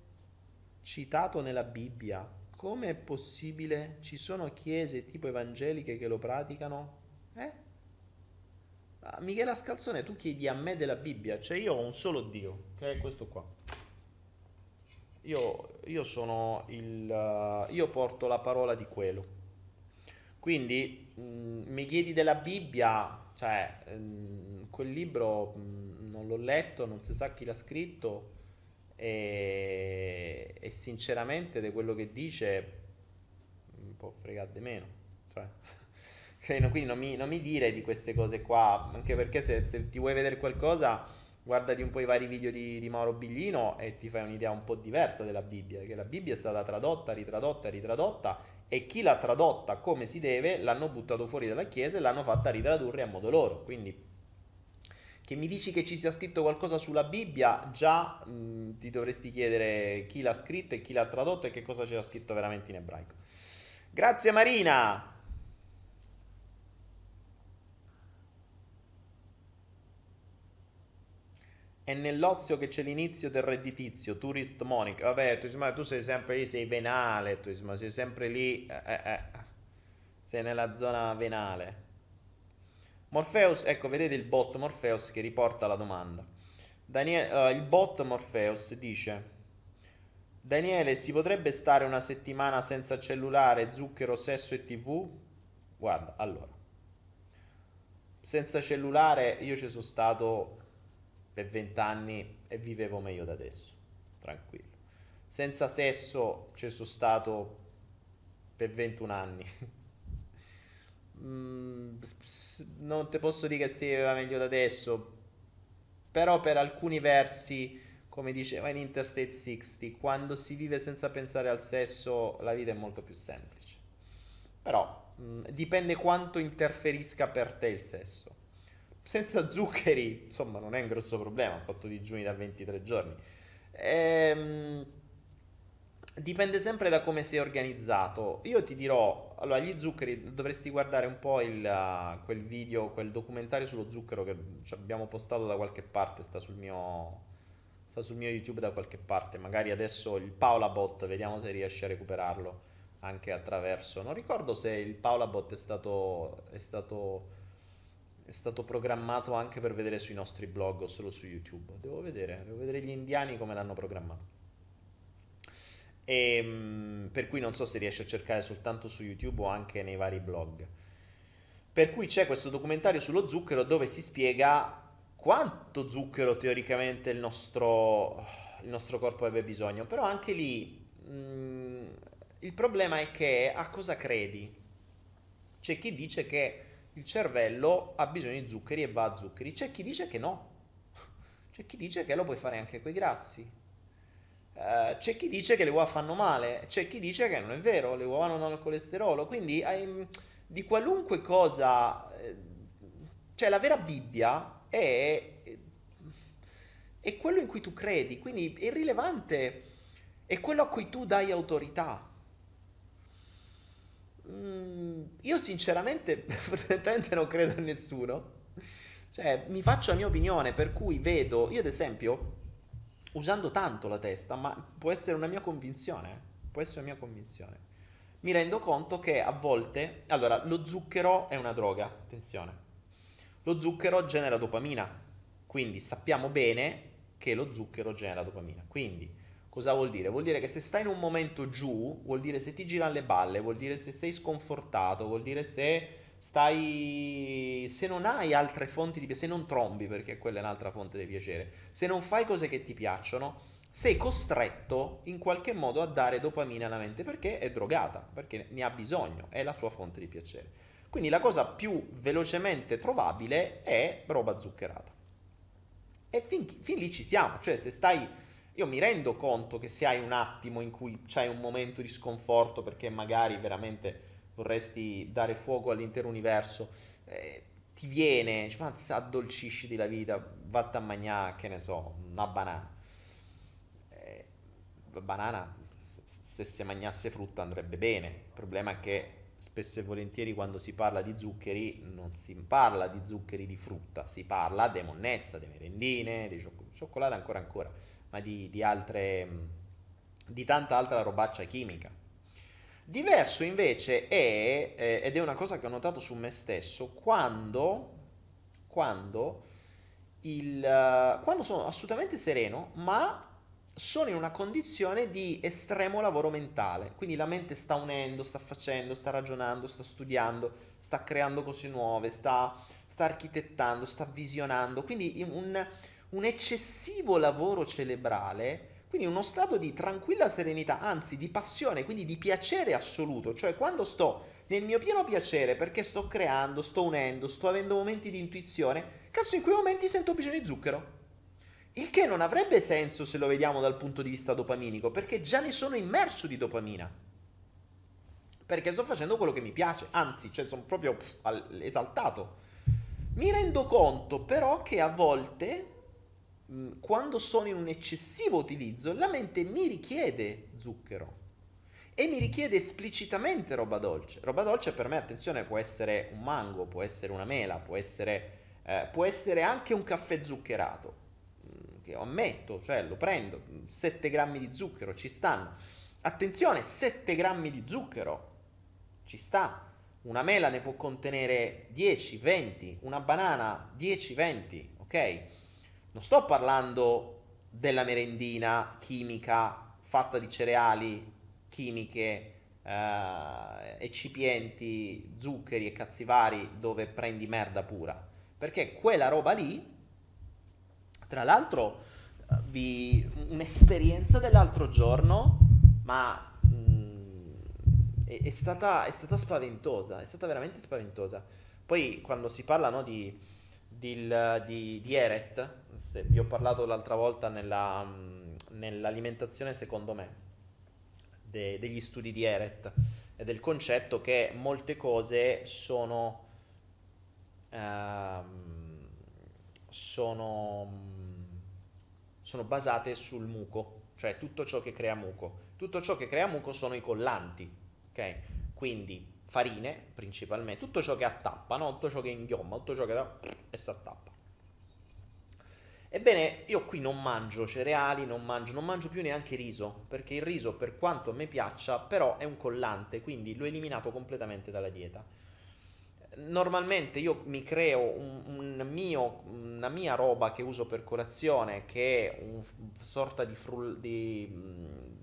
citato nella Bibbia? Come è possibile? Ci sono chiese tipo evangeliche che lo praticano? Eh? Ah, Michela Scalzone, tu chiedi a me della Bibbia, cioè io ho un solo Dio, che è questo qua. Io, io sono il... Uh, io porto la parola di quello. Quindi mh, mm, mi chiedi della Bibbia, cioè, ehm, quel libro mh, non l'ho letto, non si sa chi l'ha scritto e, e sinceramente di quello che dice un po' di meno. Cioè, quindi non mi, non mi, dire di queste cose qua, anche perché se, se, ti vuoi vedere qualcosa, guardati un po' i vari video di, di Mauro Biglino e ti fai un'idea un po' diversa della Bibbia, che la Bibbia è stata tradotta, ritradotta, ritradotta e chi l'ha tradotta come si deve l'hanno buttato fuori dalla chiesa e l'hanno fatta ritradurre a modo loro. Quindi che mi dici che ci sia scritto qualcosa sulla Bibbia, già mh, ti dovresti chiedere chi l'ha scritto e chi l'ha tradotto e che cosa c'era scritto veramente in ebraico. Grazie Marina. È nell'ozio che c'è l'inizio del redditizio, tourist money. Vabbè, tu, ma tu sei sempre lì, sei venale, tu, ma sei sempre lì, eh, eh, eh. sei nella zona venale. Morpheus, ecco, vedete il bot Morpheus che riporta la domanda. Daniele, uh, il bot Morpheus dice: Daniele, si potrebbe stare una settimana senza cellulare, zucchero, sesso e tv? Guarda, allora, senza cellulare io ci sono stato per vent'anni e vivevo meglio da adesso, tranquillo. Senza sesso ci sono stato per 21 anni. mm, non ti posso dire che si viveva meglio da adesso, però per alcuni versi, come diceva in Interstate 60, quando si vive senza pensare al sesso la vita è molto più semplice. Però mh, mm, dipende quanto interferisca per te il sesso senza zuccheri, insomma, non è un grosso problema. Ho fatto digiuni da 23 giorni. Ehm, dipende sempre da come sei organizzato. Io ti dirò, allora, gli zuccheri dovresti guardare un po' il, uh, quel video, quel documentario sullo zucchero che abbiamo postato da qualche parte, sta sul mio sta sul mio YouTube da qualche parte. Magari adesso il Paola Bot, vediamo se riesci a recuperarlo anche attraverso. Non ricordo se il Paola Bot è stato, è stato è stato programmato anche per vedere sui nostri blog o solo su YouTube. Devo vedere, devo vedere gli indiani come l'hanno programmato. E, ehm, per cui non so se riesci a cercare soltanto su YouTube o anche nei vari blog. Per cui c'è questo documentario sullo zucchero dove si spiega quanto zucchero teoricamente il nostro, il nostro corpo avrebbe bisogno. Però anche lì mh, mm, il problema è che a cosa credi? C'è chi dice che il cervello ha bisogno di zuccheri e va a zuccheri. C'è chi dice che no, c'è chi dice che lo puoi fare anche con i grassi. Uh, c'è chi dice che le uova fanno male, c'è chi dice che non è vero, le uova non hanno il colesterolo, quindi um, di qualunque cosa, eh, cioè la vera Bibbia è, è quello in cui tu credi, quindi è irrilevante, è quello a cui tu dai autorità. Mm, io sinceramente, fondamentalmente non credo a nessuno. Cioè, mi faccio la mia opinione, per cui vedo, io ad esempio, usando tanto la testa, ma può essere una mia convinzione, eh, può essere una mia convinzione. Mi rendo conto che a volte, allora, lo zucchero è una droga, attenzione. Lo zucchero genera dopamina, quindi sappiamo bene che lo zucchero genera dopamina. Quindi Cosa vuol dire? Vuol dire che se stai in un momento giù, vuol dire se ti girano le balle, vuol dire se sei sconfortato, vuol dire se stai se non hai altre fonti di piacere, se non trombi perché quella è un'altra fonte di piacere, se non fai cose che ti piacciono, sei costretto in qualche modo a dare dopamina alla mente perché è drogata, perché ne ha bisogno, è la sua fonte di piacere. Quindi la cosa più velocemente trovabile è roba zuccherata. E fin, fin lì ci siamo, cioè se stai io mi rendo conto che se hai un attimo in cui c'hai un momento di sconforto perché magari veramente vorresti dare fuoco all'intero universo, eh, ti viene, cioè, ma ti addolcisci la vita, vatta a mangiare, che ne so, una banana. Eh, banana, se si mangiasse frutta andrebbe bene. Il problema è che spesso e volentieri quando si parla di zuccheri non si parla di zuccheri di frutta, si parla di monnezza, di merendine, di cioccolato ancora ancora ma di, di altre, di tanta altra robaccia chimica. Diverso invece è, eh, ed è una cosa che ho notato su me stesso, quando, quando, il, quando sono assolutamente sereno, ma sono in una condizione di estremo lavoro mentale, quindi la mente sta unendo, sta facendo, sta ragionando, sta studiando, sta creando cose nuove, sta, sta architettando, sta visionando, quindi un, un eccessivo lavoro cerebrale, quindi uno stato di tranquilla serenità, anzi di passione, quindi di piacere assoluto, cioè quando sto nel mio pieno piacere perché sto creando, sto unendo, sto avendo momenti di intuizione, cazzo in quei momenti sento bisogno di zucchero. Il che non avrebbe senso se lo vediamo dal punto di vista dopaminico, perché già ne sono immerso di dopamina. Perché sto facendo quello che mi piace, anzi, cioè sono proprio pff, esaltato. Mi rendo conto però che a volte quando sono in un eccessivo utilizzo, la mente mi richiede zucchero e mi richiede esplicitamente roba dolce. Roba dolce per me, attenzione, può essere un mango, può essere una mela, può essere, eh, può essere anche un caffè zuccherato. Mm, che ammetto, cioè lo prendo, 7 grammi di zucchero ci stanno. Attenzione, 7 grammi di zucchero ci sta. Una mela ne può contenere 10, 20, una banana 10, 20, ok? Non sto parlando della merendina chimica fatta di cereali, chimiche, eh, ecipienti, zuccheri e cazzi vari dove prendi merda pura. Perché quella roba lì, tra l'altro, vi, un'esperienza dell'altro giorno, ma è, è, stata, è, stata, spaventosa, è stata veramente spaventosa. Poi quando si parla no, di, di, di, di, Eret, vi ho parlato l'altra volta nella, nell'alimentazione secondo me, de, degli studi di Eret e del concetto che molte cose sono, ehm, sono, sono basate sul muco, cioè tutto ciò che crea muco. Tutto ciò che crea muco sono i collanti, ok? Quindi farine principalmente, tutto ciò che attappa, no? tutto ciò che inghiomma, tutto ciò che da e si attappa. Ebbene, io qui non mangio cereali, non mangio, non mangio più neanche riso, perché il riso, per quanto a me piaccia, però è un collante, quindi l'ho eliminato completamente dalla dieta. Normalmente io mi creo un, un mio, una mia roba che uso per colazione, che è una sorta di, frull, di,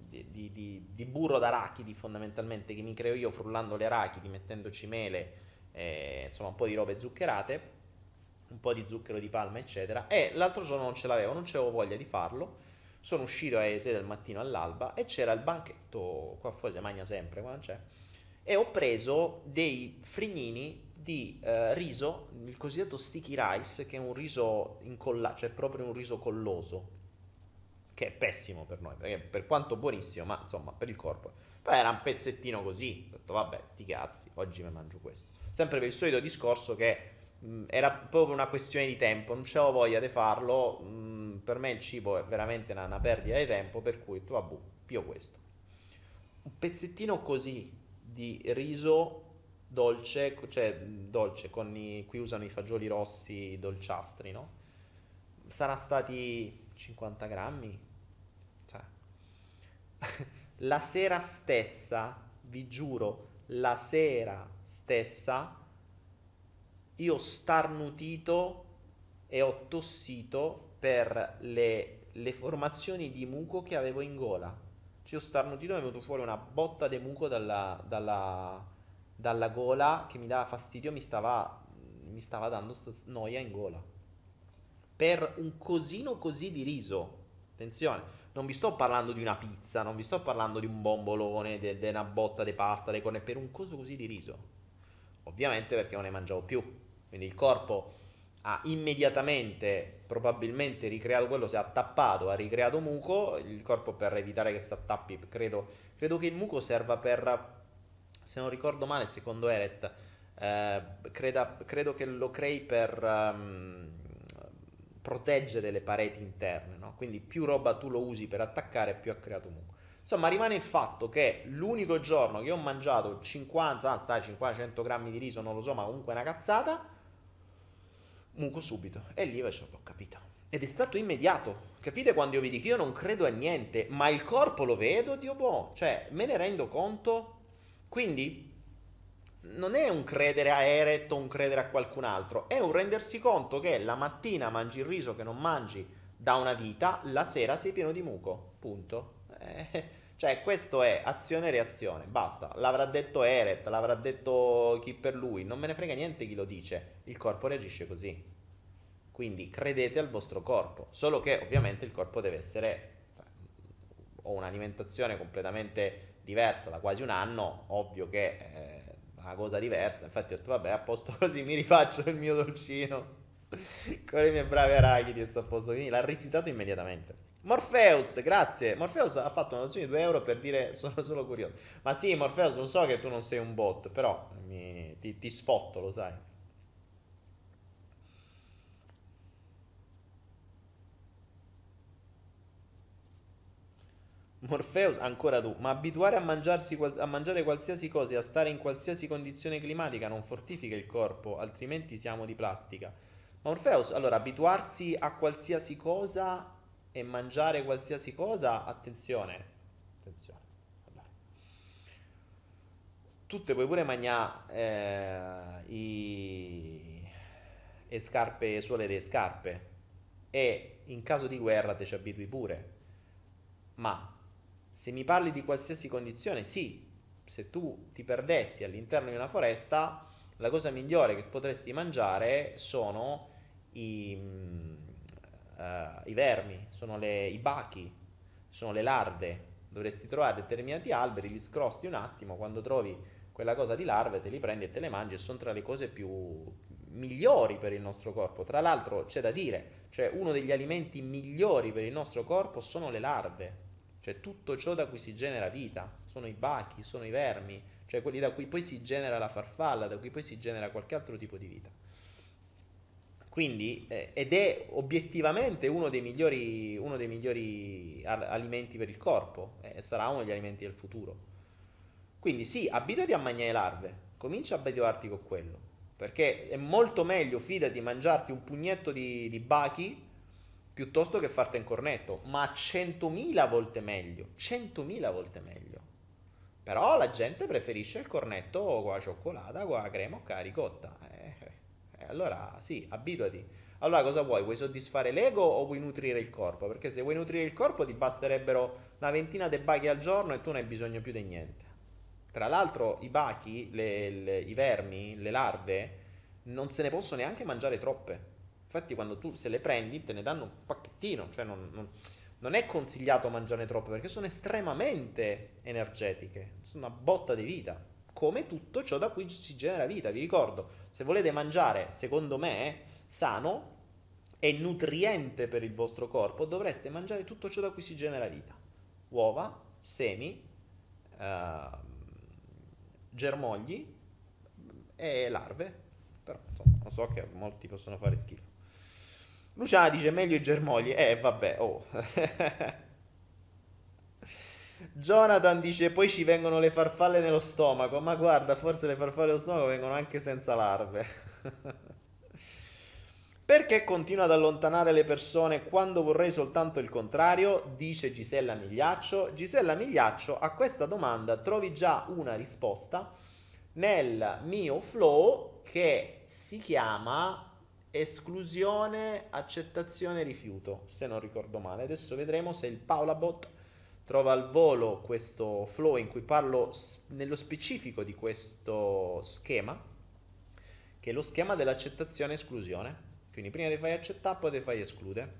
di, di, di, burro d'arachidi fondamentalmente che mi creo io frullando le arachidi, mettendoci mele, eh, insomma un po' di robe zuccherate, un po' di zucchero di palma eccetera e l'altro giorno non ce l'avevo, non avevo voglia di farlo, sono uscito alle 6 del mattino all'alba e c'era il banchetto, qua fuori si mangia sempre quando c'è, e ho preso dei frignini di eh, riso, il cosiddetto sticky rice, che è un riso incollato, cioè proprio un riso colloso, che è pessimo per noi, perché per quanto buonissimo, ma insomma per il corpo. Poi era un pezzettino così, ho detto vabbè, sti cazzi, oggi mi mangio questo. Sempre per il solito discorso che era proprio una questione di tempo, non c'avevo voglia di farlo, mh, per me il cibo è veramente una, una perdita di tempo, per cui tu vabbè, pio questo. Un pezzettino così di riso dolce, cioè dolce, con i, qui usano i fagioli rossi dolciastri, no? Sarà stati 50 grammi, la sera stessa, vi giuro, la sera stessa, io ho starnutito e ho tossito per le, le formazioni di muco che avevo in gola. Cioè, ho starnutito e è venuto fuori una botta di muco dalla, dalla, dalla gola che mi dava fastidio, mi stava, mi stava dando noia in gola. Per un cosino così di riso. Attenzione non vi sto parlando di una pizza, non vi sto parlando di un bombolone, di una botta di pasta, di corne, per un coso così di riso. Ovviamente perché non ne mangiavo più. Quindi il corpo ha immediatamente, probabilmente ricreato quello, si è attappato, ha ricreato muco, il corpo per evitare che si attappi, credo, credo che il muco serva per, se non ricordo male, secondo Eret, eh, creda, credo che lo crei per... Um, proteggere le pareti interne, no? quindi più roba tu lo usi per attaccare, più ha creato muco. Insomma, rimane il fatto che l'unico giorno che ho mangiato 50, anzi, stai 50-100 grammi di riso, non lo so, ma comunque una cazzata, muco subito. E lì invece ho capito. Ed è stato immediato. Capite quando io vi dico io non credo a niente, ma il corpo lo vedo, Dio boh, cioè me ne rendo conto. Quindi non è un credere a Eret o un credere a qualcun altro, è un rendersi conto che la mattina mangi il riso che non mangi da una vita, la sera sei pieno di muco. Punto. Eh, cioè, questo è azione e reazione. Basta. L'avrà detto Eret, l'avrà detto chi per lui. Non me ne frega niente chi lo dice. Il corpo reagisce così. Quindi credete al vostro corpo. Solo che ovviamente il corpo deve essere. Cioè, ho un'alimentazione completamente diversa da quasi un anno. Ovvio che. Eh, una cosa diversa. Infatti ho detto, vabbè, a posto così mi rifaccio il mio dolcino con le mie brave arachidi e sto a posto. Quindi l'ha rifiutato immediatamente. Morpheus, grazie. Morpheus ha fatto una donazione di 2 euro per dire sono solo curioso. Ma sì, Morpheus, lo so che tu non sei un bot, però mi, ti, ti sfotto, lo sai. Morpheus, ancora tu, ma abituare a, a, mangiare qualsiasi cosa e a stare in qualsiasi condizione climatica non fortifica il corpo, altrimenti siamo di plastica. Morpheus, allora, abituarsi a qualsiasi cosa e mangiare qualsiasi cosa, attenzione, attenzione. Tu te puoi pure mangiare eh, i, le scarpe, suole delle scarpe e in caso di guerra te ci abitui pure. Ma se mi parli di qualsiasi condizione, sì, se tu ti perdessi all'interno di una foresta, la cosa migliore che potresti mangiare sono i, i vermi, sono le, i bachi, sono le larve. Dovresti trovare determinati alberi, li scrosti un attimo, quando trovi quella cosa di larve te li prendi e te le mangi e sono tra le cose più migliori per il nostro corpo. Tra l'altro c'è da dire, cioè uno degli alimenti migliori per il nostro corpo sono le larve, cioè tutto ciò da cui si genera vita, sono i bachi, sono i vermi, cioè quelli da cui poi si genera la farfalla, da cui poi si genera qualche altro tipo di vita. Quindi, eh, ed è obiettivamente uno dei migliori, uno dei migliori alimenti per il corpo, e eh, sarà uno degli alimenti del futuro. Quindi sì, abituati a mangiare larve, comincia a abituarti con quello, perché è molto meglio, fidati, mangiarti un pugnetto di, di bachi piuttosto che farti un cornetto, ma 100.000 volte meglio, 100.000 volte meglio. Però la gente preferisce il cornetto con la cioccolata, con la crema o con la ricotta. Eh, eh, allora sì, abituati. Allora cosa vuoi? Vuoi soddisfare l'ego o vuoi nutrire il corpo? Perché se vuoi nutrire il corpo ti basterebbero una ventina di bachi al giorno e tu non hai bisogno più di niente. Tra l'altro i bachi, le, le, i vermi, le larve, non se ne possono neanche mangiare troppe. Infatti quando tu se le prendi te ne danno un pacchettino, cioè non, non, non è consigliato mangiarne troppe perché sono estremamente energetiche, sono una botta di vita, come tutto ciò da cui si genera vita. Vi ricordo, se volete mangiare, secondo me, sano e nutriente per il vostro corpo, dovreste mangiare tutto ciò da cui si genera vita. Uova, semi, uh, germogli e larve. Però insomma, lo so che molti possono fare schifo. Luciana dice meglio i germogli. Eh, vabbè, oh. Jonathan dice poi ci vengono le farfalle nello stomaco. Ma guarda, forse le farfalle nello stomaco vengono anche senza larve. Perché continua ad allontanare le persone quando vorrei soltanto il contrario? Dice Gisella Migliaccio. Gisella Migliaccio, a questa domanda trovi già una risposta nel mio flow che si chiama esclusione, accettazione, rifiuto, se non ricordo male. Adesso vedremo se il Paolabot trova al volo questo flow in cui parlo nello specifico di questo schema, che è lo schema dell'accettazione esclusione. Quindi prima ti fai accettare, poi ti fai escludere.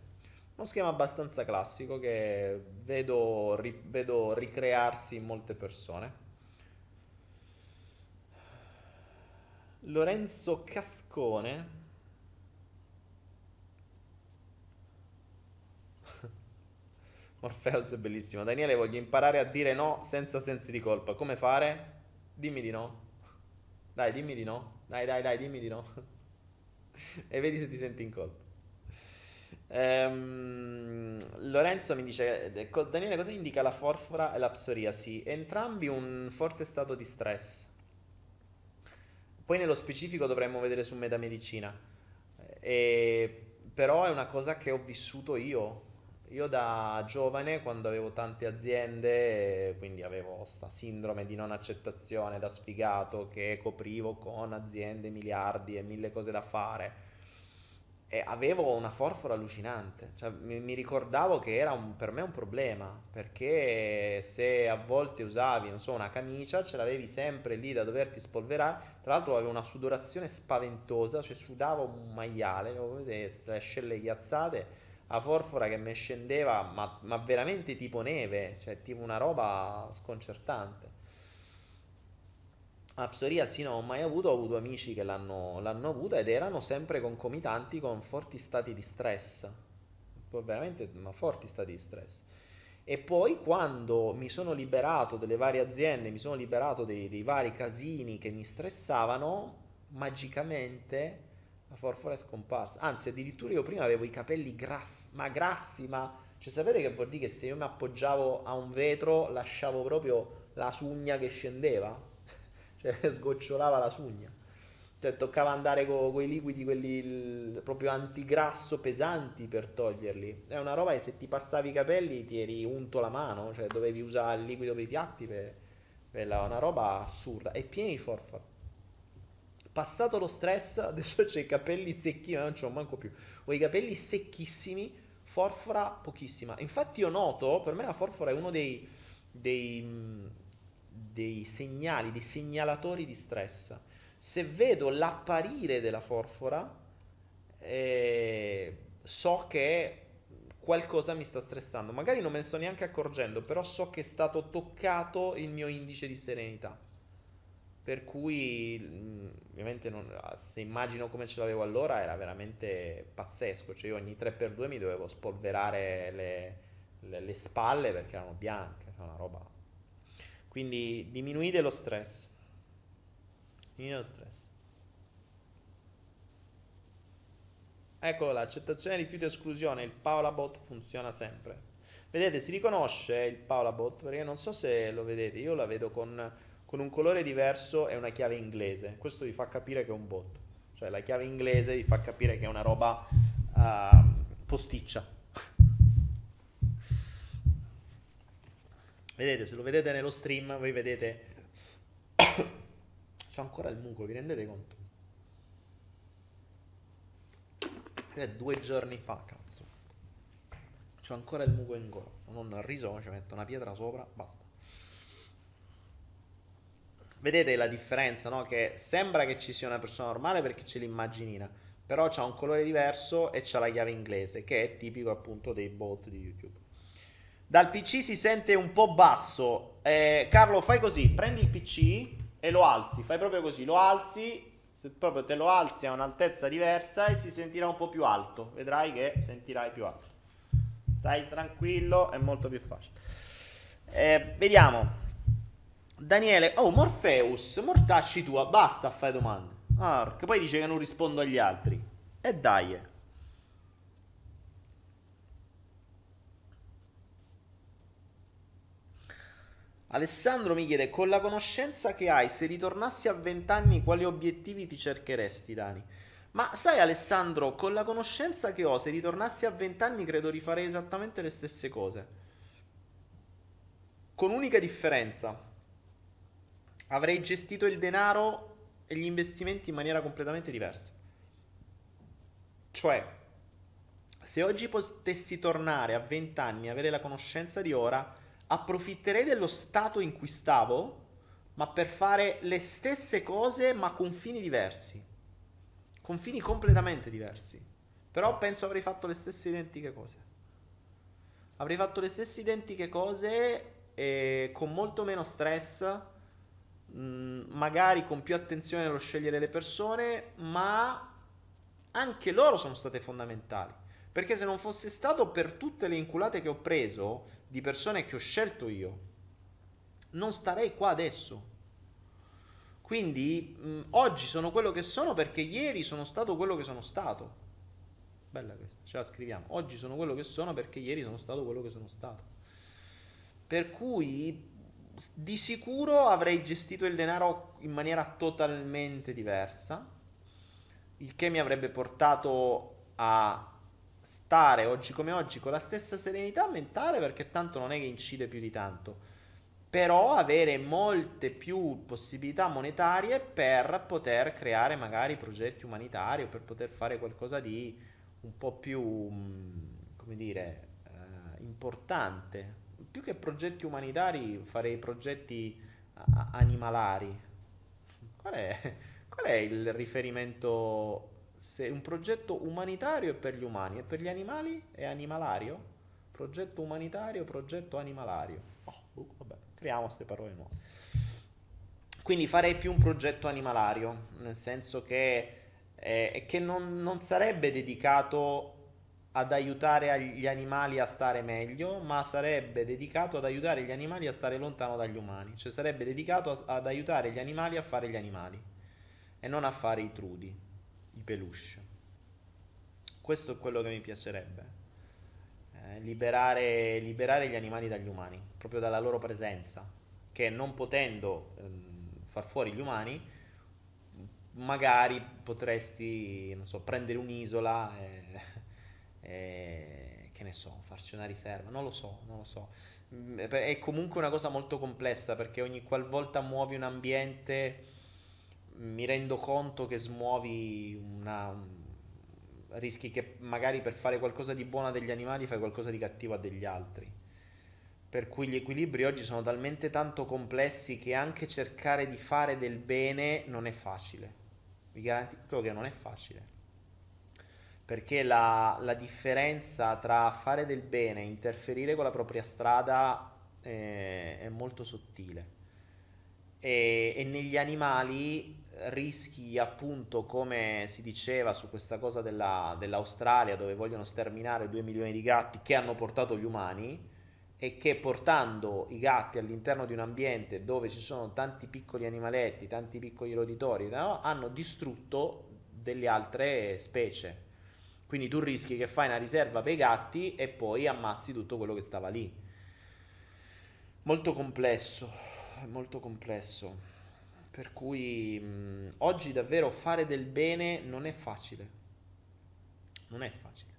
Uno schema abbastanza classico che vedo, ri, vedo ricrearsi in molte persone. Lorenzo Cascone Morpheus è bellissimo. Daniele, voglio imparare a dire no senza sensi di colpa. Come fare? Dimmi di no. Dai, dimmi di no. Dai, dai, dai, dimmi di no. e vedi se ti senti in colpa. Ehm, Lorenzo mi dice, Daniele, cosa indica la forfora e la psoriasi? Entrambi un forte stato di stress. Poi nello specifico dovremmo vedere su metamedicina. E, però è una cosa che ho vissuto io io da giovane, quando avevo tante aziende, quindi avevo questa sindrome di non accettazione da sfigato che coprivo con aziende, miliardi e mille cose da fare, e avevo una forfora allucinante. Cioè, mi, mi, ricordavo che era un, per me un problema, perché se a volte usavi, so, una camicia, ce l'avevi sempre lì da doverti spolverare. Tra l'altro avevo una sudorazione spaventosa, cioè sudavo un maiale, avevo le scelle ghiazzate a forfora che mi scendeva, ma, ma, veramente tipo neve, cioè tipo una roba sconcertante. A psoriasi non ho mai avuto, ho avuto amici che l'hanno, l'hanno avuta ed erano sempre concomitanti con forti stati di stress, veramente ma forti stati di stress. E poi quando mi sono liberato delle varie aziende, mi sono liberato dei, dei vari casini che mi stressavano, magicamente la forfora è scomparsa. Anzi, addirittura io prima avevo i capelli grassi, ma grassi, ma... Cioè, sapete che vuol dire che se io mi appoggiavo a un vetro lasciavo proprio la sugna che scendeva? cioè, sgocciolava la sugna. Cioè, toccava andare con quei liquidi, quelli proprio antigrasso pesanti per toglierli. È una roba che se ti passavi i capelli ti eri unto la mano, cioè dovevi usare il liquido per i piatti per, per la, una roba assurda. E pieni di forfora. Passato lo stress, adesso c'è i capelli secchi, ma non ce manco più. Ho i capelli secchissimi, forfora pochissima. Infatti io noto, per me la forfora è uno dei, dei, dei segnali, dei segnalatori di stress se vedo l'apparire della forfora, eh, so che qualcosa mi sta stressando. Magari non me ne sto neanche accorgendo, però so che è stato toccato il mio indice di serenità. Per cui, ovviamente, non, se immagino come ce l'avevo allora, era veramente pazzesco. Cioè, io ogni 3x2 mi dovevo spolverare le, le, le spalle perché erano bianche, era una roba. Quindi diminuite lo stress. Meno stress. Eccolo là, accettazione, rifiuto esclusione, il Paolabot funziona sempre. Vedete, si riconosce il Paolabot perché non so se lo vedete, io la vedo con, con un colore diverso e una chiave inglese. Questo vi fa capire che è un bot. Cioè la chiave inglese vi fa capire che è una roba uh, posticcia. vedete, se lo vedete nello stream, voi vedete c'è ancora il muco, vi rendete conto? È due giorni fa, cazzo. C'ho ancora il muco in gola. Non ho riso, ci metto una pietra sopra, basta. Vedete la differenza, no? Che sembra che ci sia una persona normale perché c'è l'immaginina, però c'ha un colore diverso e c'ha la chiave inglese, che è tipico appunto dei bot di YouTube. Dal PC si sente un po' basso. Eh, Carlo, fai così, prendi il PC e lo alzi, fai proprio così, lo alzi, se proprio te lo alzi a un'altezza diversa e si sentirà un po' più alto, vedrai che sentirai più alto. Stai tranquillo, è molto più facile. Eh, vediamo. Daniele, oh Morpheus, mortacci tua, basta a fare domande. Ah, poi dice che non rispondo agli altri. E dai. Alessandro mi chiede, con la conoscenza che hai, se ritornassi a vent'anni, quali obiettivi ti cercheresti, Dani? Ma sai Alessandro, con la conoscenza che ho, se ritornassi a vent'anni credo rifarei esattamente le stesse cose. Con unica differenza. Avrei gestito il denaro e gli investimenti in maniera completamente diversa. Cioè, se oggi potessi tornare a vent'anni e avere la conoscenza di ora, approfitterei dello stato in cui stavo, ma per fare le stesse cose, ma con fini diversi. Con fini completamente diversi. Però penso avrei fatto le stesse identiche cose. Avrei fatto le stesse identiche cose e con molto meno stress, magari con più attenzione nello scegliere le persone, ma anche loro sono state fondamentali. Perché se non fosse stato per tutte le inculate che ho preso, di persone che ho scelto io, non starei qua adesso. Quindi mh, oggi sono quello che sono perché ieri sono stato quello che sono stato. Bella questa, ce la scriviamo. Oggi sono quello che sono perché ieri sono stato quello che sono stato. Per cui di sicuro avrei gestito il denaro in maniera totalmente diversa, il che mi avrebbe portato a stare oggi come oggi con la stessa serenità mentale perché tanto non è che incide più di tanto, però avere molte più possibilità monetarie per poter creare magari progetti umanitari o per poter fare qualcosa di un po' più, mm, come dire, eh, importante. Più che progetti umanitari farei progetti animalari. Qual è, qual è il riferimento se un progetto umanitario è per gli umani e per gli animali è animalario? Progetto umanitario, progetto animalario. Oh, uh, vabbè, creiamo queste parole nuove. Quindi farei più un progetto animalario, nel senso che, eh, che non, non sarebbe dedicato ad aiutare gli animali a stare meglio, ma sarebbe dedicato ad aiutare gli animali a stare lontano dagli umani, cioè sarebbe dedicato ad aiutare gli animali a fare gli animali e non a fare i trudi i peluche. Questo è quello che mi piacerebbe. Eh, liberare, liberare, gli animali dagli umani, proprio dalla loro presenza, che non potendo ehm, far fuori gli umani, magari potresti, so, prendere un'isola e, e, che ne so, farci una riserva, non lo so, non lo so. Mm, è comunque una cosa molto complessa perché ogni qualvolta muovi un ambiente mi rendo conto che smuovi una, rischi che magari per fare qualcosa di buono a degli animali fai qualcosa di cattivo a degli altri. Per cui gli equilibri oggi sono talmente tanto complessi che anche cercare di fare del bene non è facile. Vi garantisco che non è facile. Perché la, la differenza tra fare del bene e interferire con la propria strada è, è molto sottile. E, e negli animali rischi appunto come si diceva su questa cosa della, dell'Australia dove vogliono sterminare 2 milioni di gatti che hanno portato gli umani e che portando i gatti all'interno di un ambiente dove ci sono tanti piccoli animaletti, tanti piccoli roditori, no? hanno distrutto delle altre specie. Quindi tu rischi che fai una riserva per i gatti e poi ammazzi tutto quello che stava lì. Molto complesso, molto complesso. Per cui mh, oggi davvero fare del bene non è facile. Non è facile.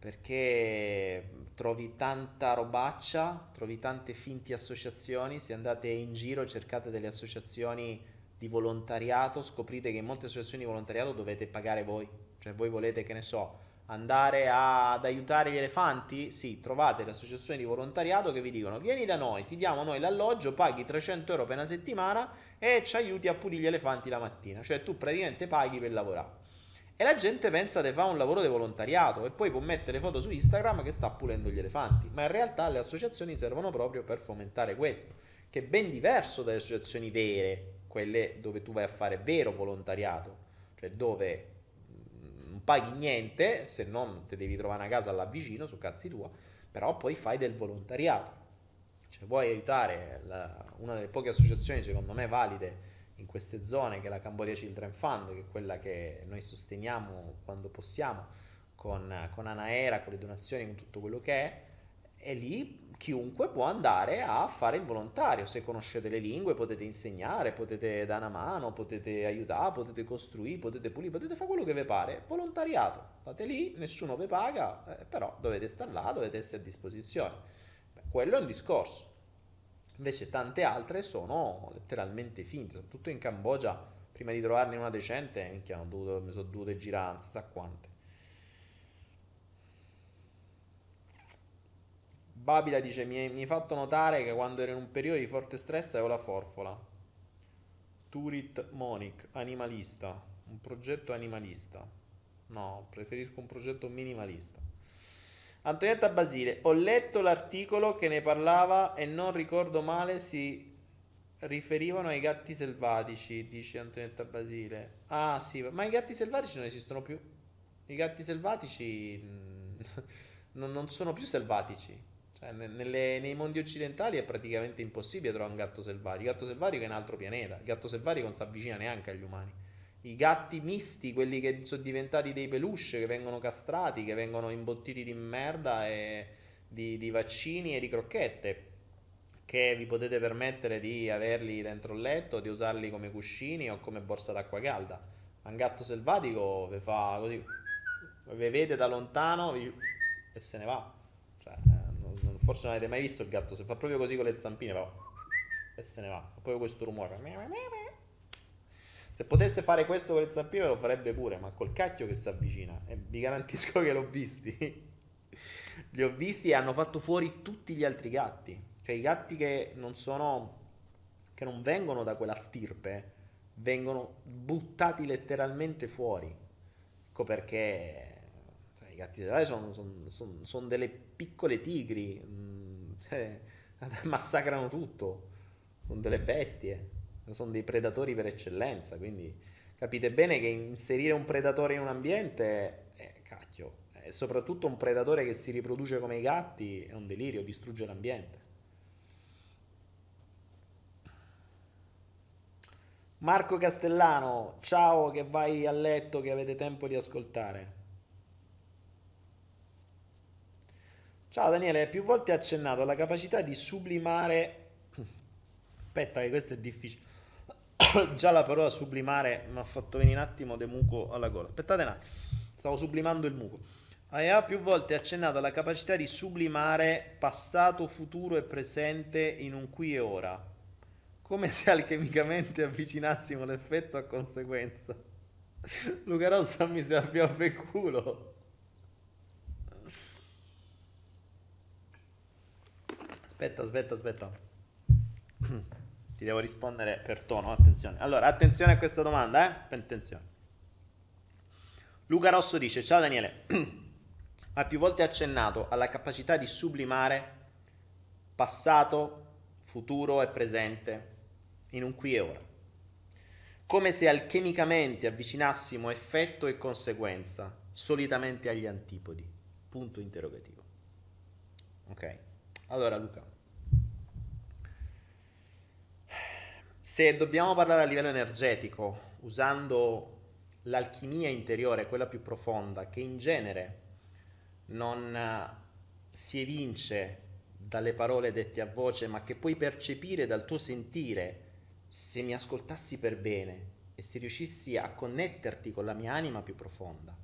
Perché trovi tanta robaccia, trovi tante finti associazioni. Se andate in giro cercate delle associazioni di volontariato, scoprite che in molte associazioni di volontariato dovete pagare voi. Cioè voi volete, che ne so, andare a, ad aiutare gli elefanti? Sì, trovate le associazioni di volontariato che vi dicono vieni da noi, ti diamo noi l'alloggio, paghi 300 euro per una settimana e ci aiuti a pulire gli elefanti la mattina. Cioè tu praticamente paghi per lavorare. E la gente pensa che fa un lavoro di volontariato e poi può mettere foto su Instagram che sta pulendo gli elefanti. Ma in realtà le associazioni servono proprio per fomentare questo, che è ben diverso dalle associazioni vere, quelle dove tu vai a fare vero volontariato, cioè dove non paghi niente se non ti devi trovare una casa là vicino, su cazzi tua, però poi fai del volontariato. Cioè vuoi aiutare la, una delle poche associazioni secondo me valide in queste zone che è la Cambodia Children Fund, che è quella che noi sosteniamo quando possiamo con, con Anaera, con le donazioni, con tutto quello che è, e lì chiunque può andare a fare il volontario. Se conoscete le lingue potete insegnare, potete dare una mano, potete aiutare, potete costruire, potete pulire, potete fare quello che vi pare. Volontariato. State lì, nessuno vi paga, eh, però dovete stare là, dovete essere a disposizione. Beh, quello è un discorso. Invece tante altre sono letteralmente finte, soprattutto in Cambogia. Prima di trovarne una decente, minchia, dovuto, mi sono dovute girare, non si quante. Babila dice: mi hai, fatto notare che quando ero in un periodo di forte stress avevo la forfola. Turit Monic, animalista. Un progetto animalista. No, preferisco un progetto minimalista. Antonietta Basile, ho letto l'articolo che ne parlava e non ricordo male si riferivano ai gatti selvatici, dice Antonietta Basile. Ah sì, ma i gatti selvatici non esistono più. I gatti selvatici mm, non sono più selvatici. Cioè, nelle, nei mondi occidentali è praticamente impossibile trovare un gatto selvatico. Il gatto selvatico è un altro pianeta. Il gatto selvatico non si avvicina neanche agli umani. I gatti misti, quelli che sono diventati dei peluche, che vengono castrati, che vengono imbottiti di merda e di, di vaccini e di crocchette, che vi potete permettere di averli dentro il letto, di usarli come cuscini o come borsa d'acqua calda. Un gatto selvatico vi fa così, vi vede da lontano vi... e se ne va. Forse non avete mai visto il gatto, se fa proprio così con le zampine, va e se ne va. Fa proprio questo rumore. Se potesse fare questo con le zampine lo farebbe pure, ma col cacchio che si avvicina. E vi garantisco che l'ho visti. Li ho visti e hanno fatto fuori tutti gli altri gatti. Cioè i gatti che non sono... che non vengono da quella stirpe, vengono buttati letteralmente fuori. Ecco perché gatti selvatici sono, sono, sono, sono, delle piccole tigri, mm, cioè, massacrano tutto, sono delle bestie, sono dei predatori per eccellenza, quindi capite bene che inserire un predatore in un ambiente, eh, cacchio, è soprattutto un predatore che si riproduce come i gatti, è un delirio, distrugge l'ambiente. Marco Castellano, ciao che vai a letto, che avete tempo di ascoltare. Ciao Daniele, più volte accennato alla capacità di sublimare... Aspetta che questo è difficile. Già la parola sublimare mi ha fatto venire un attimo de muco alla gola. Aspettate un attimo, stavo sublimando il muco. Aveva più volte accennato alla capacità di sublimare passato, futuro e presente in un qui e ora, come se alchemicamente avvicinassimo l'effetto a conseguenza. Luca Rossa mi si più a culo. Aspetta, aspetta, aspetta. Ti devo rispondere per tono, attenzione. Allora, attenzione a questa domanda, eh? Attenzione. Luca Rosso dice, ciao Daniele ha più volte accennato alla capacità di sublimare passato, futuro e presente in un qui e ora, come se alchemicamente avvicinassimo effetto e conseguenza, solitamente agli antipodi. Punto interrogativo. Ok? Allora Luca, se dobbiamo parlare a livello energetico, usando l'alchimia interiore, quella più profonda, che in genere non eh, si evince dalle parole dette a voce, ma che puoi percepire dal tuo sentire se mi ascoltassi per bene e se riuscissi a connetterti con la mia anima più profonda.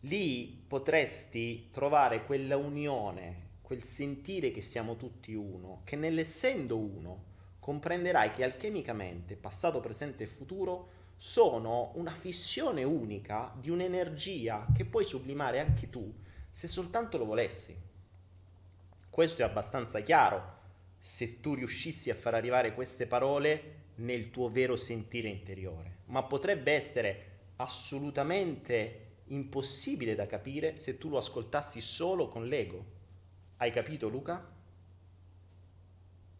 Lì potresti trovare quella unione, quel sentire che siamo tutti uno, che nell'essendo uno comprenderai che alchemicamente passato, presente e futuro sono una fissione unica di un'energia che puoi sublimare anche tu se soltanto lo volessi. Questo è abbastanza chiaro se tu riuscissi a far arrivare queste parole nel tuo vero sentire interiore, ma potrebbe essere assolutamente impossibile da capire se tu lo ascoltassi solo con l'ego. Hai capito Luca?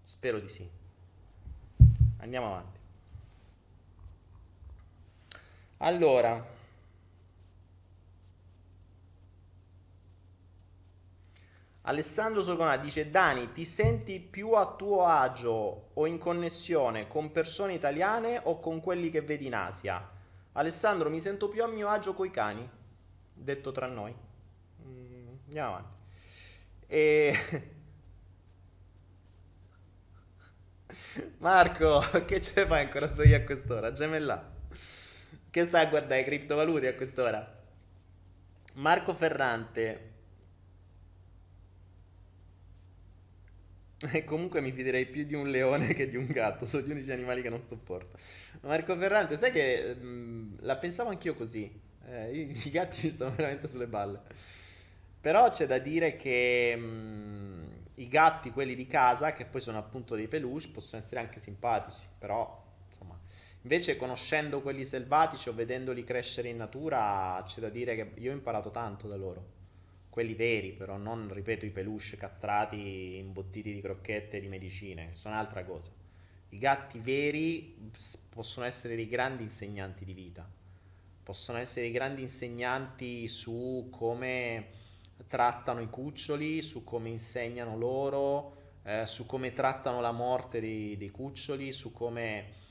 Spero di sì. Andiamo avanti. Allora, Alessandro Soconà dice Dani, ti senti più a tuo agio o in connessione con persone italiane o con quelli che vedi in Asia? Alessandro, mi sento più a mio agio coi cani, detto tra noi. Mm, andiamo avanti. E... Marco, che ce fai ancora svegli a quest'ora? Gemella. Che stai a guardare criptovalute a quest'ora? Marco Ferrante. E comunque mi fiderei più di un leone che di un gatto, sono gli unici animali che non sopporto. Marco Ferrante, sai che mh, mm, la pensavo anch'io così. Eh, i, i, gatti mi stanno veramente sulle balle. Però c'è da dire che mh, mm, i gatti, quelli di casa, che poi sono appunto dei peluche, possono essere anche simpatici, però Invece conoscendo quelli selvatici o vedendoli crescere in natura, c'è da dire che io ho imparato tanto da loro. Quelli veri, però, non, ripeto, i peluche castrati, imbottiti di crocchette e di medicine, che sono altra cosa. I gatti veri possono essere dei grandi insegnanti di vita, possono essere dei grandi insegnanti su come trattano i cuccioli, su come insegnano loro, eh, su come trattano la morte dei, dei cuccioli, su come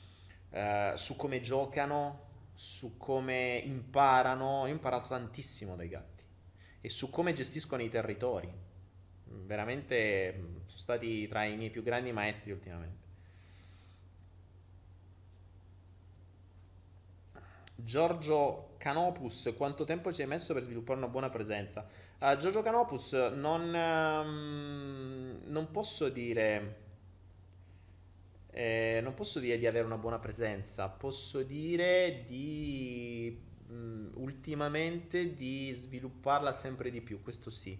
eh, su come giocano, su come imparano. Io ho imparato tantissimo dai gatti e su come gestiscono i territori. Veramente mm, sono stati tra i miei più grandi maestri ultimamente. Giorgio Canopus, quanto tempo ci hai messo per sviluppare una buona presenza? Uh, Giorgio Canopus, non, um, non posso dire eh, non posso dire di avere una buona presenza, posso dire di mh, mm, ultimamente di svilupparla sempre di più, questo sì.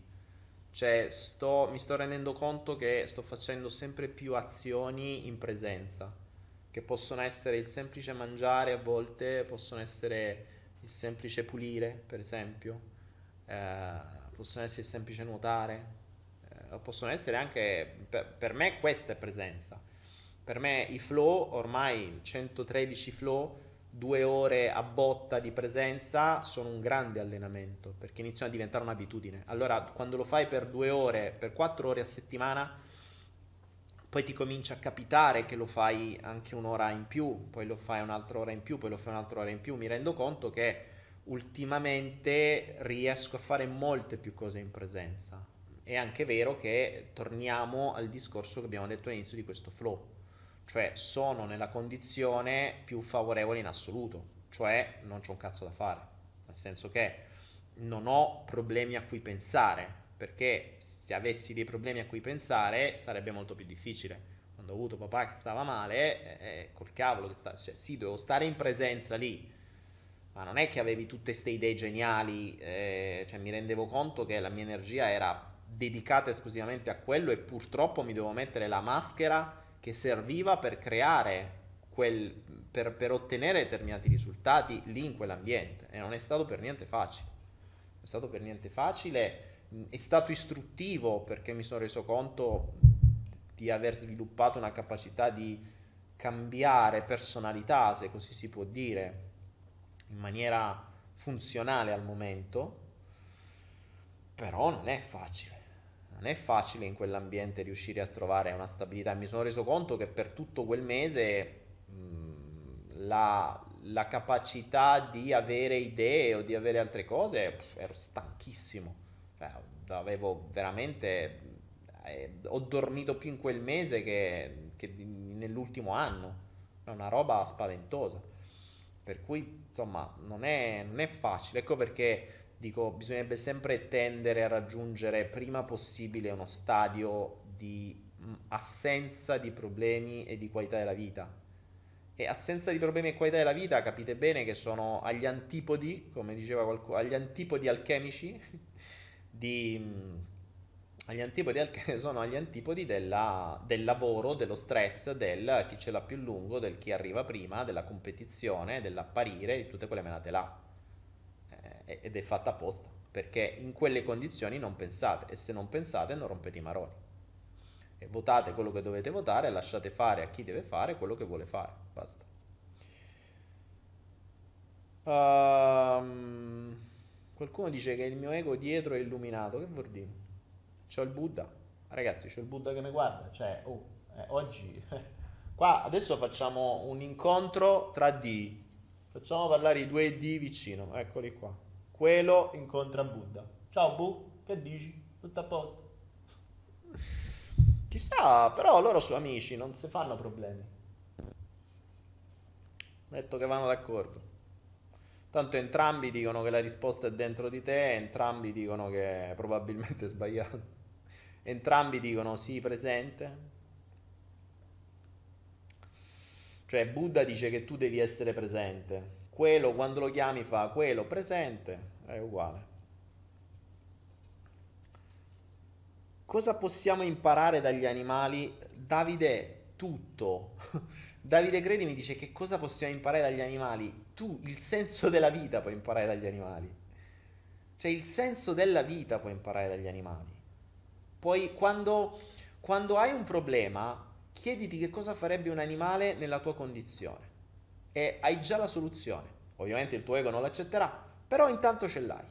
Cioè sto, mi sto rendendo conto che sto facendo sempre più azioni in presenza, che possono essere il semplice mangiare a volte, possono essere il semplice pulire, per esempio, eh, possono essere semplice nuotare, eh, possono essere anche, per, per me questa è presenza per me i flow, ormai 113 flow, due ore a botta di presenza sono un grande allenamento perché iniziano a diventare un'abitudine. Allora, quando lo fai per due ore, per quattro ore a settimana, poi ti comincia a capitare che lo fai anche un'ora in più, poi lo fai un'altra ora in più, poi lo fai un'altra ora in più. Mi rendo conto che ultimamente riesco a fare molte più cose in presenza. È anche vero che torniamo al discorso che abbiamo detto all'inizio di questo flow cioè sono nella condizione più favorevole in assoluto, cioè non c'ho un cazzo da fare, nel senso che non ho problemi a cui pensare, perché se avessi dei problemi a cui pensare sarebbe molto più difficile. Quando ho avuto papà che stava male, eh, eh col cavolo che sta, cioè, sì, dovevo stare in presenza lì, ma non è che avevi tutte queste idee geniali, eh, cioè mi rendevo conto che la mia energia era dedicata esclusivamente a quello e purtroppo mi dovevo mettere la maschera che serviva per creare quel, per, per ottenere determinati risultati lì in quell'ambiente e non è stato per niente facile. Non è stato per niente facile, è stato istruttivo perché mi sono reso conto di aver sviluppato una capacità di cambiare personalità, se così si può dire, in maniera funzionale al momento, però non è facile. Non è facile in quell'ambiente riuscire a trovare una stabilità. Mi sono reso conto che per tutto quel mese mh, la, la, capacità di avere idee o di avere altre cose, pff, ero stanchissimo. Cioè, avevo veramente... Eh, ho dormito più in quel mese che, che nell'ultimo anno. È una roba spaventosa. Per cui insomma non è, non è facile, ecco perché dico bisognerebbe sempre tendere a raggiungere prima possibile uno stadio di assenza di problemi e di qualità della vita. E assenza di problemi e qualità della vita capite bene che sono agli antipodi, come diceva qualcuno, agli antipodi alchemici di agli antipodi sono agli antipodi della, del lavoro, dello stress, del chi ce l'ha più lungo, del chi arriva prima, della competizione, dell'apparire, di tutte quelle menate là. Eh, ed è fatta apposta, perché in quelle condizioni non pensate e se non pensate non rompete i maroni. E votate quello che dovete votare lasciate fare a chi deve fare quello che vuole fare. Basta. Um, qualcuno dice che il mio ego dietro è illuminato. Che vuol dire? C'ho il Buddha. Ragazzi, c'ho il Buddha che mi guarda. Cioè, oh, eh, oggi... Qua adesso facciamo un incontro tra D. Facciamo parlare i due D vicino. Eccoli qua. Quello incontra Buddha. Ciao Bu, che dici? Tutto a posto? Chissà, però loro sono amici, non si fanno problemi. Detto che vanno d'accordo. Tanto entrambi dicono che la risposta è dentro di te, entrambi dicono che probabilmente è sbagliato. Entrambi dicono sì, presente. Cioè Buddha dice che tu devi essere presente. Quello quando lo chiami fa quello presente, è uguale. Cosa possiamo imparare dagli animali? Davide, tutto. Davide Credi mi dice che cosa possiamo imparare dagli animali? Tu il senso della vita puoi imparare dagli animali. Cioè il senso della vita puoi imparare dagli animali. Poi quando, quando hai un problema, chiediti che cosa farebbe un animale nella tua condizione e hai già la soluzione. Ovviamente il tuo ego non l'accetterà, però intanto ce l'hai.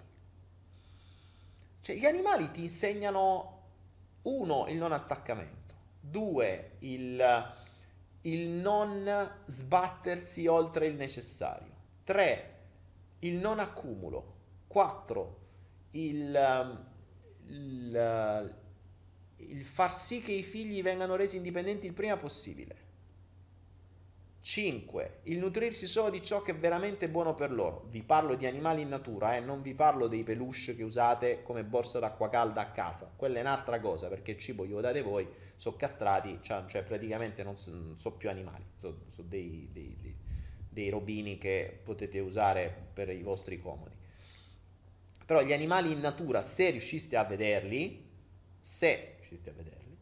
Cioè, gli animali ti insegnano, uno, il non attaccamento, due, il, il non sbattersi oltre il necessario, tre, il non accumulo, quattro, il, il il far sì che i figli vengano resi indipendenti il prima possibile. 5. Il nutrirsi solo di ciò che è veramente buono per loro. Vi parlo di animali in natura, eh? non vi parlo dei peluche che usate come borsa d'acqua calda a casa. Quella è un'altra cosa, perché il cibo glielo date voi, sono castrati, cioè, cioè praticamente non sono so più animali, sono so dei, dei, dei, dei robini che potete usare per i vostri comodi. Però gli animali in natura, se riusciste a vederli, se riuscisti a vederli,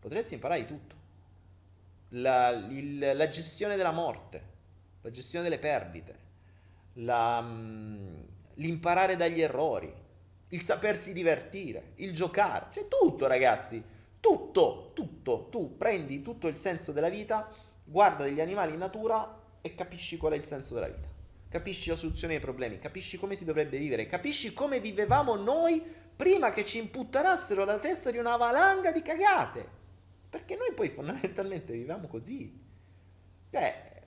potresti imparare di tutto. La, il, la gestione della morte, la gestione delle perdite, la, mm, l'imparare dagli errori, il sapersi divertire, il giocare, cioè tutto ragazzi, tutto, tutto, tu prendi tutto il senso della vita, guarda degli animali in natura e capisci qual è il senso della vita. Capisci la soluzione ai problemi, capisci come si dovrebbe vivere, capisci come vivevamo noi prima che ci imputtanassero la testa di una valanga di cagate. Perché noi poi fondamentalmente viviamo così. Cioè,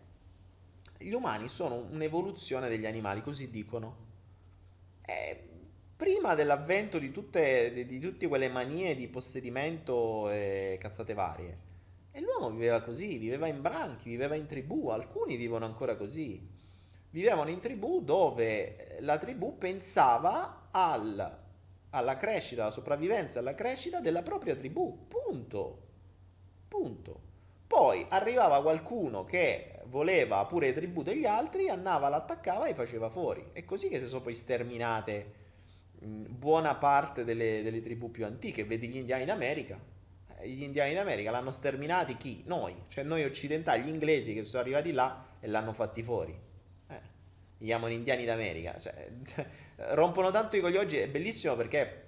gli umani sono un'evoluzione degli animali, così dicono. E prima dell'avvento di tutte, di, di tutte quelle manie di possedimento e cazzate varie, E l'uomo viveva così, viveva in branchi, viveva in tribù, alcuni vivono ancora così. Vivevano in tribù dove la tribù pensava al, alla crescita, alla sopravvivenza, alla crescita della propria tribù. Punto. Punto. Poi arrivava qualcuno che voleva pure le tribù degli altri, andava, l'attaccava e faceva fuori. È così che si sono poi sterminate buona parte delle, delle tribù più antiche. Vedi gli indiani d'America, gli indiani d'America l'hanno sterminati chi? Noi, cioè noi occidentali, gli inglesi che sono arrivati là e l'hanno fatti fuori. Eh, li chiamano indiani d'America. Cioè, rompono tanto i coglioggi, è bellissimo perché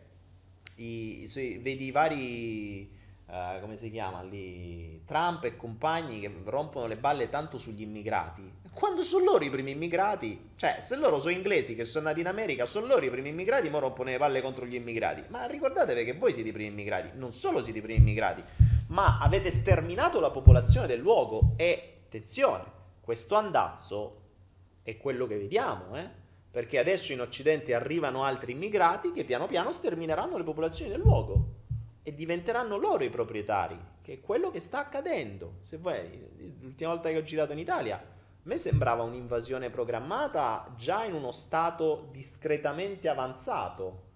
i, i, vedi i vari... Uh, come si chiama lì? Trump e compagni che rompono le balle tanto sugli immigrati quando sono loro i primi immigrati, cioè se loro sono inglesi che sono nati in America, sono loro i primi immigrati, ma rompono le palle contro gli immigrati. Ma ricordatevi che voi siete i primi immigrati, non solo siete i primi immigrati, ma avete sterminato la popolazione del luogo e, attenzione, questo andazzo è quello che vediamo, eh? perché adesso in Occidente arrivano altri immigrati che piano piano stermineranno le popolazioni del luogo e diventeranno loro i proprietari, che è quello che sta accadendo. Se voi, l'ultima volta che ho girato in Italia, a me sembrava un'invasione programmata già in uno stato discretamente avanzato,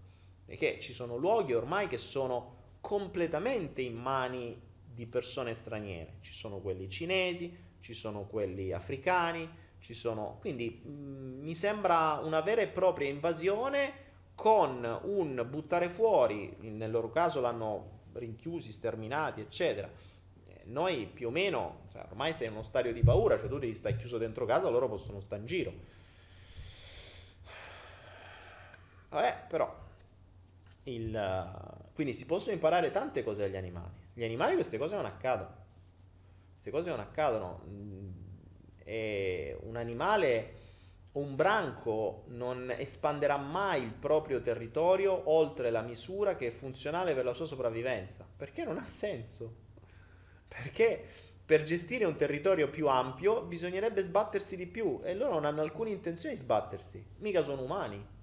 perché ci sono luoghi ormai che sono completamente in mani di persone straniere. Ci sono quelli cinesi, ci sono quelli africani, ci sono... Quindi mh, mm, mi sembra una vera e propria invasione con un buttare fuori, nel loro caso l'hanno rinchiusi, sterminati, eccetera noi più o meno, cioè, ormai sei in uno stadio di paura, cioè tu devi stare chiuso dentro casa, loro possono stare in giro. Vabbè, però, il, quindi si possono imparare tante cose dagli animali. Gli animali queste cose non accadono. Queste cose non accadono. Mm, e un animale, un branco non espanderà mai il proprio territorio oltre la misura che è funzionale per la sua sopravvivenza, perché non ha senso. Perché per gestire un territorio più ampio bisognerebbe sbattersi di più e loro non hanno alcuna intenzione di sbattersi, mica sono umani.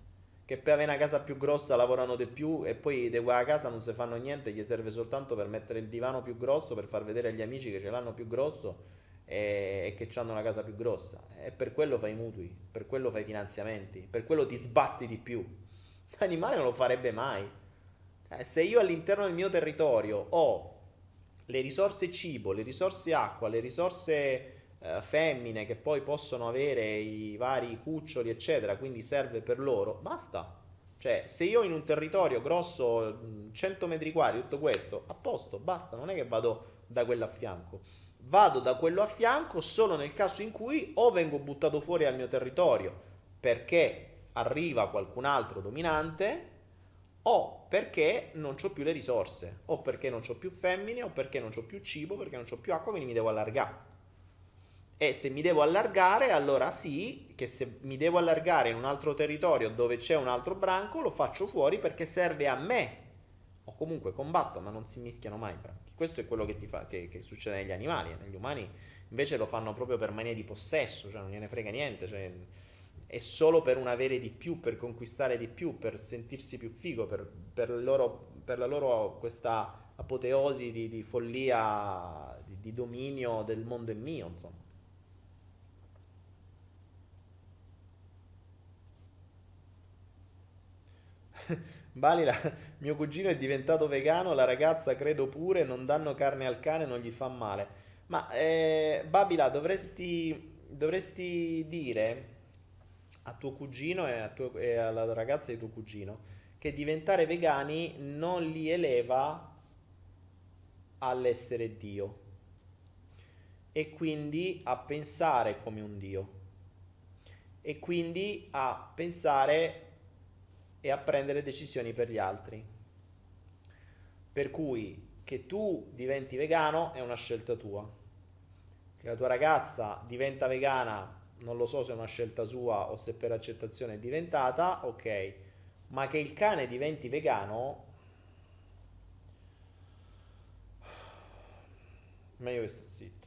Che per avere una casa più grossa lavorano di più e poi di quella casa non si fanno niente, gli serve soltanto per mettere il divano più grosso, per far vedere agli amici che ce l'hanno più grosso e, che hanno una casa più grossa. E per quello fai mutui, per quello fai finanziamenti, per quello ti sbatti di più. L'animale non lo farebbe mai. Eh, se io all'interno del mio territorio ho le risorse cibo, le risorse acqua, le risorse eh, femmine che poi possono avere i vari cuccioli, eccetera, quindi serve per loro, basta. Cioè, se io in un territorio grosso 100 metri quadri, tutto questo, a posto, basta, non è che vado da quello a fianco. Vado da quello a fianco solo nel caso in cui o vengo buttato fuori dal mio territorio perché arriva qualcun altro dominante o perché non ho più le risorse, o perché non ho più femmine, o perché non ho più cibo, perché non ho più acqua, quindi mi devo allargare. E se mi devo allargare, allora sì, che se mi devo allargare in un altro territorio dove c'è un altro branco, lo faccio fuori perché serve a me. O comunque combatto, ma non si mischiano mai i branchi. Questo è quello che, fa, che, che succede negli animali. Negli umani invece lo fanno proprio per mania di possesso, cioè non gliene frega niente. Cioè, è solo per un avere di più, per conquistare di più, per sentirsi più figo, per, per, loro, per la loro questa apoteosi di, di follia, di, di, dominio del mondo è mio, insomma. Balila, mio cugino è diventato vegano, la ragazza credo pure, non danno carne al cane, non gli fa male. Ma eh, Babila, dovresti, dovresti dire a tuo cugino e, tuo, e alla ragazza di tuo cugino che diventare vegani non li eleva all'essere Dio e quindi a pensare come un Dio e quindi a pensare e a prendere decisioni per gli altri. Per cui che tu diventi vegano è una scelta tua, che la tua ragazza diventa vegana non lo so se è una scelta sua o se per accettazione è diventata, ok, ma che il cane diventi vegano, meglio che sto zitto.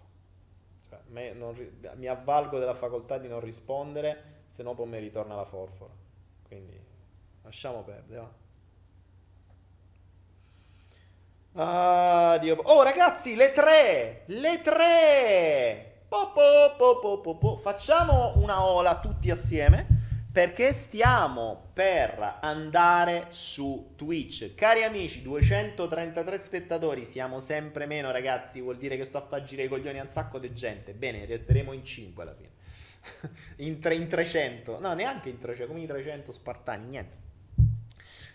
Cioè, me, non, mi avvalgo della facoltà di non rispondere, se no poi mi ritorna la forfora. Quindi lasciamo perdere. Va. radio. Oh ragazzi, le tre! Le tre! Po, po, po, Facciamo una ola tutti assieme perché stiamo per andare su Twitch. Cari amici, 233 spettatori, siamo sempre meno ragazzi, vuol dire che sto a far girare i coglioni a un sacco di gente. Bene, resteremo in 5 alla fine. in, tre, in 300, no neanche in 300, come in 300 spartani, niente.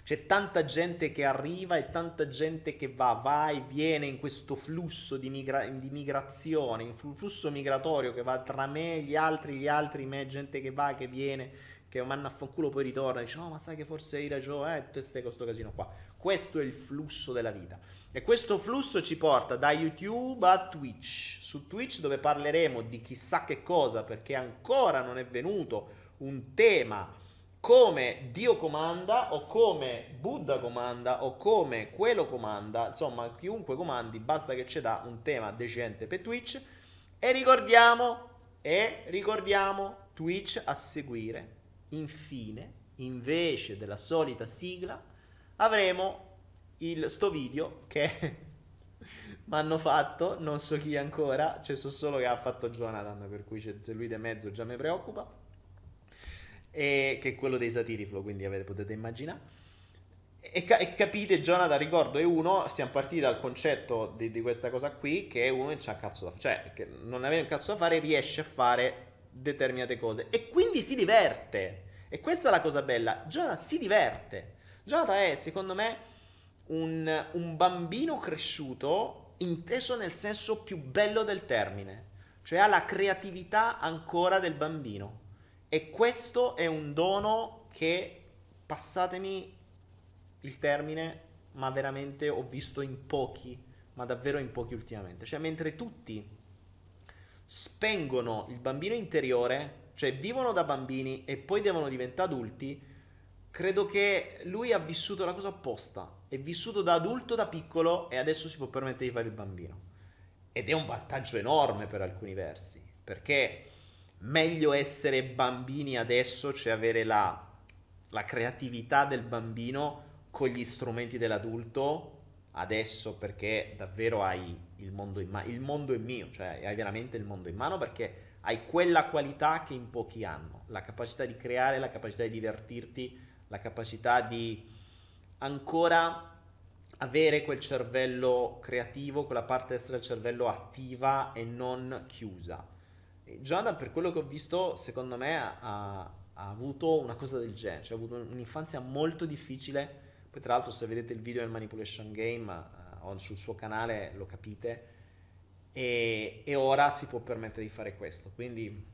C'è tanta gente che arriva e tanta gente che va, va e viene in questo flusso di, migra- di migrazione, in flusso migratorio che va tra me, gli altri, gli altri, me, gente che va, che viene, che manna a fanculo poi ritorna e dice no ma sai che forse hai ragione, eh, tutte ste questo casino qua. Questo è il flusso della vita. E questo flusso ci porta da YouTube a Twitch. Su Twitch dove parleremo di chissà che cosa perché ancora non è venuto un tema come Dio comanda o come Buddha comanda o come quello comanda, insomma chiunque comandi basta che ci dà un tema decente per Twitch e ricordiamo, e ricordiamo Twitch a seguire, infine, invece della solita sigla, avremo il, sto video che mi hanno fatto, non so chi ancora, cioè so solo che ha fatto Jonathan, per cui c'è lui di mezzo già mi preoccupa e, che è quello dei Satiriflow, quindi avete, potete immaginare. E, ca- e, capite, Jonathan, ricordo, è uno, siamo partiti dal concetto di, di questa cosa qui, che è uno che c'ha cazzo da fare, cioè, che non avendo un cazzo da fare, riesce a fare determinate cose. E quindi si diverte. E questa è la cosa bella. Jonathan si diverte. Jonathan è, secondo me, un, un bambino cresciuto, inteso nel senso più bello del termine. Cioè ha la creatività ancora del bambino. E questo è un dono che, passatemi il termine, ma veramente ho visto in pochi, ma davvero in pochi ultimamente. Cioè, mentre tutti spengono il bambino interiore, cioè vivono da bambini e poi devono diventare adulti, credo che lui ha vissuto la cosa opposta. È vissuto da adulto da piccolo e adesso si può permettere di fare il bambino. Ed è un vantaggio enorme per alcuni versi, perché meglio essere bambini adesso, cioè avere la, la creatività del bambino con gli strumenti dell'adulto adesso perché davvero hai il mondo in mano, il mondo è mio, cioè hai veramente il mondo in mano perché hai quella qualità che in pochi hanno, la capacità di creare, la capacità di divertirti, la capacità di ancora avere quel cervello creativo, quella parte destra del cervello attiva e non chiusa. Jonathan, per quello che ho visto, secondo me ha, ha avuto una cosa del genere, cioè ha avuto un'infanzia molto difficile. Poi, tra l'altro, se vedete il video del Manipulation Game uh, sul suo canale lo capite. E, e, ora si può permettere di fare questo. Quindi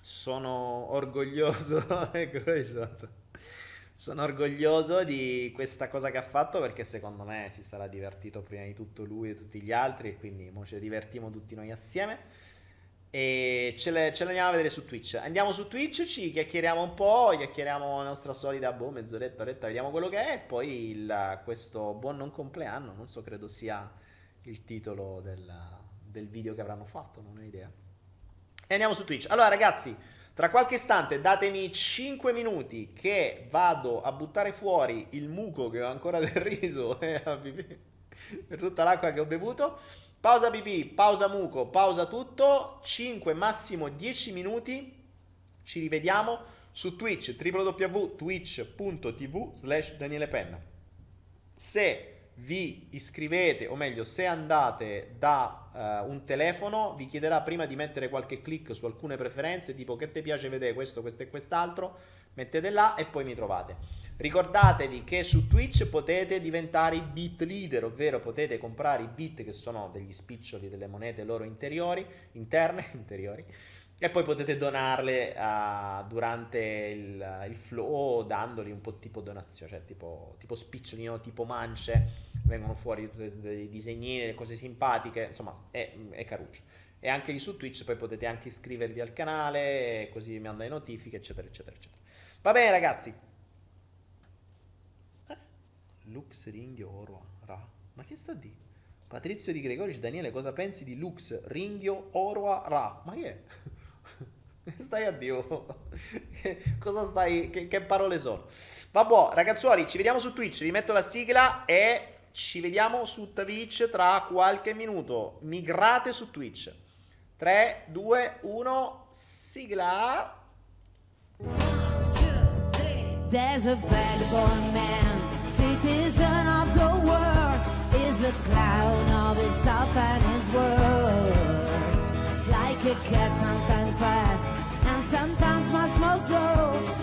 sono orgoglioso. ecco esatto. Sono orgoglioso di questa cosa che ha fatto perché secondo me si sarà divertito prima di tutto lui e tutti gli altri e quindi ci divertiamo tutti noi assieme. E ce le, ce andiamo a vedere su Twitch. Andiamo su Twitch, ci chiacchieriamo un po', chiacchieriamo la nostra solita boh, mezz'oretta, oretta, vediamo quello che è. E poi il, questo buon non compleanno, non so, credo sia il titolo del, del video che avranno fatto, non ho idea. E andiamo su Twitch. Allora, ragazzi, tra qualche istante datemi 5 minuti che vado a buttare fuori il muco che ho ancora del riso eh, per tutta l'acqua che ho bevuto. Pausa pipì, pausa muco, pausa tutto, 5 massimo 10 minuti, ci rivediamo su Twitch, www.twitch.tv slash Daniele Penna. Se vi iscrivete, o meglio, se andate da uh, un telefono, vi chiederà prima di mettere qualche clic su alcune preferenze, tipo che ti piace vedere? Questo, questo e quest'altro, mettete là e poi mi trovate. Ricordatevi che su Twitch potete diventare i bit leader, ovvero potete comprare i bit che sono degli spiccioli delle monete loro interiori, interne, interiori, e poi potete donarle uh, durante il, il, flow dandoli un po' tipo donazione, cioè tipo, tipo spicciolino, tipo mance, vengono fuori dei disegnini, delle cose simpatiche, insomma è, è caruccio. E anche lì su Twitch poi potete anche iscrivervi al canale, così mi mandano le notifiche, eccetera, eccetera, eccetera. Va bene ragazzi. Eh, Lux Ringhio Oro Ra. Ma che sta di? Patrizio Di Gregorici, Daniele, cosa pensi di Lux Ringhio Oro Ra? Ma che è? Stai a Dio. cosa stai? Che, che parole sono? Vabbè, ragazzuoli, ci vediamo su Twitch. Vi metto la sigla e ci vediamo su Twitch tra qualche minuto. Migrate su Twitch. 3, 2, 1, sigla. There's a vagabond man, citizen of the world, is a clown of his and his words. Like a cat, sometimes fast, and sometimes much more slow.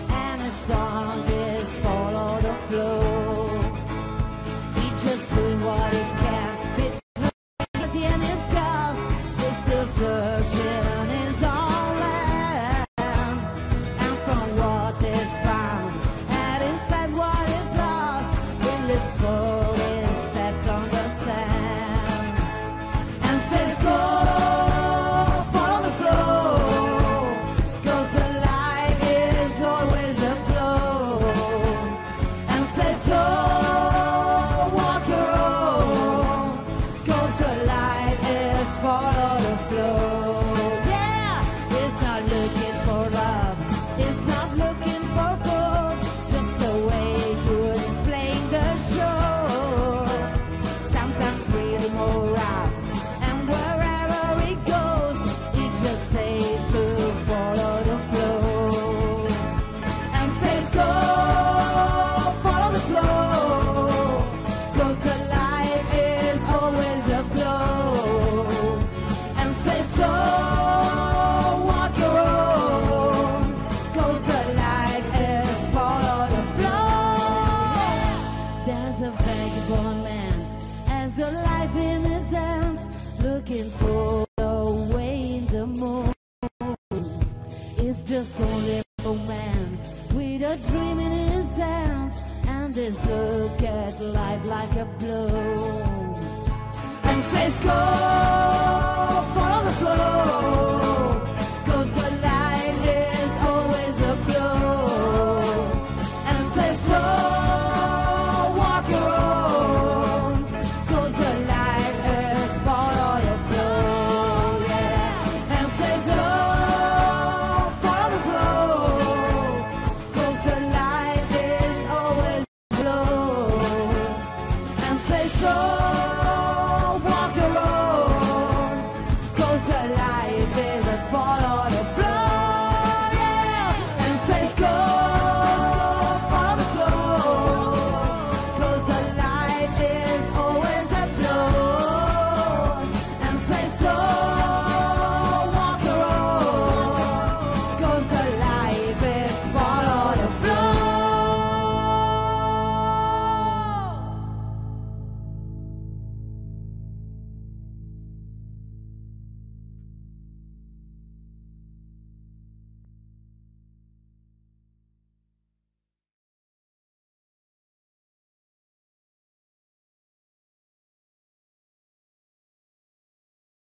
like a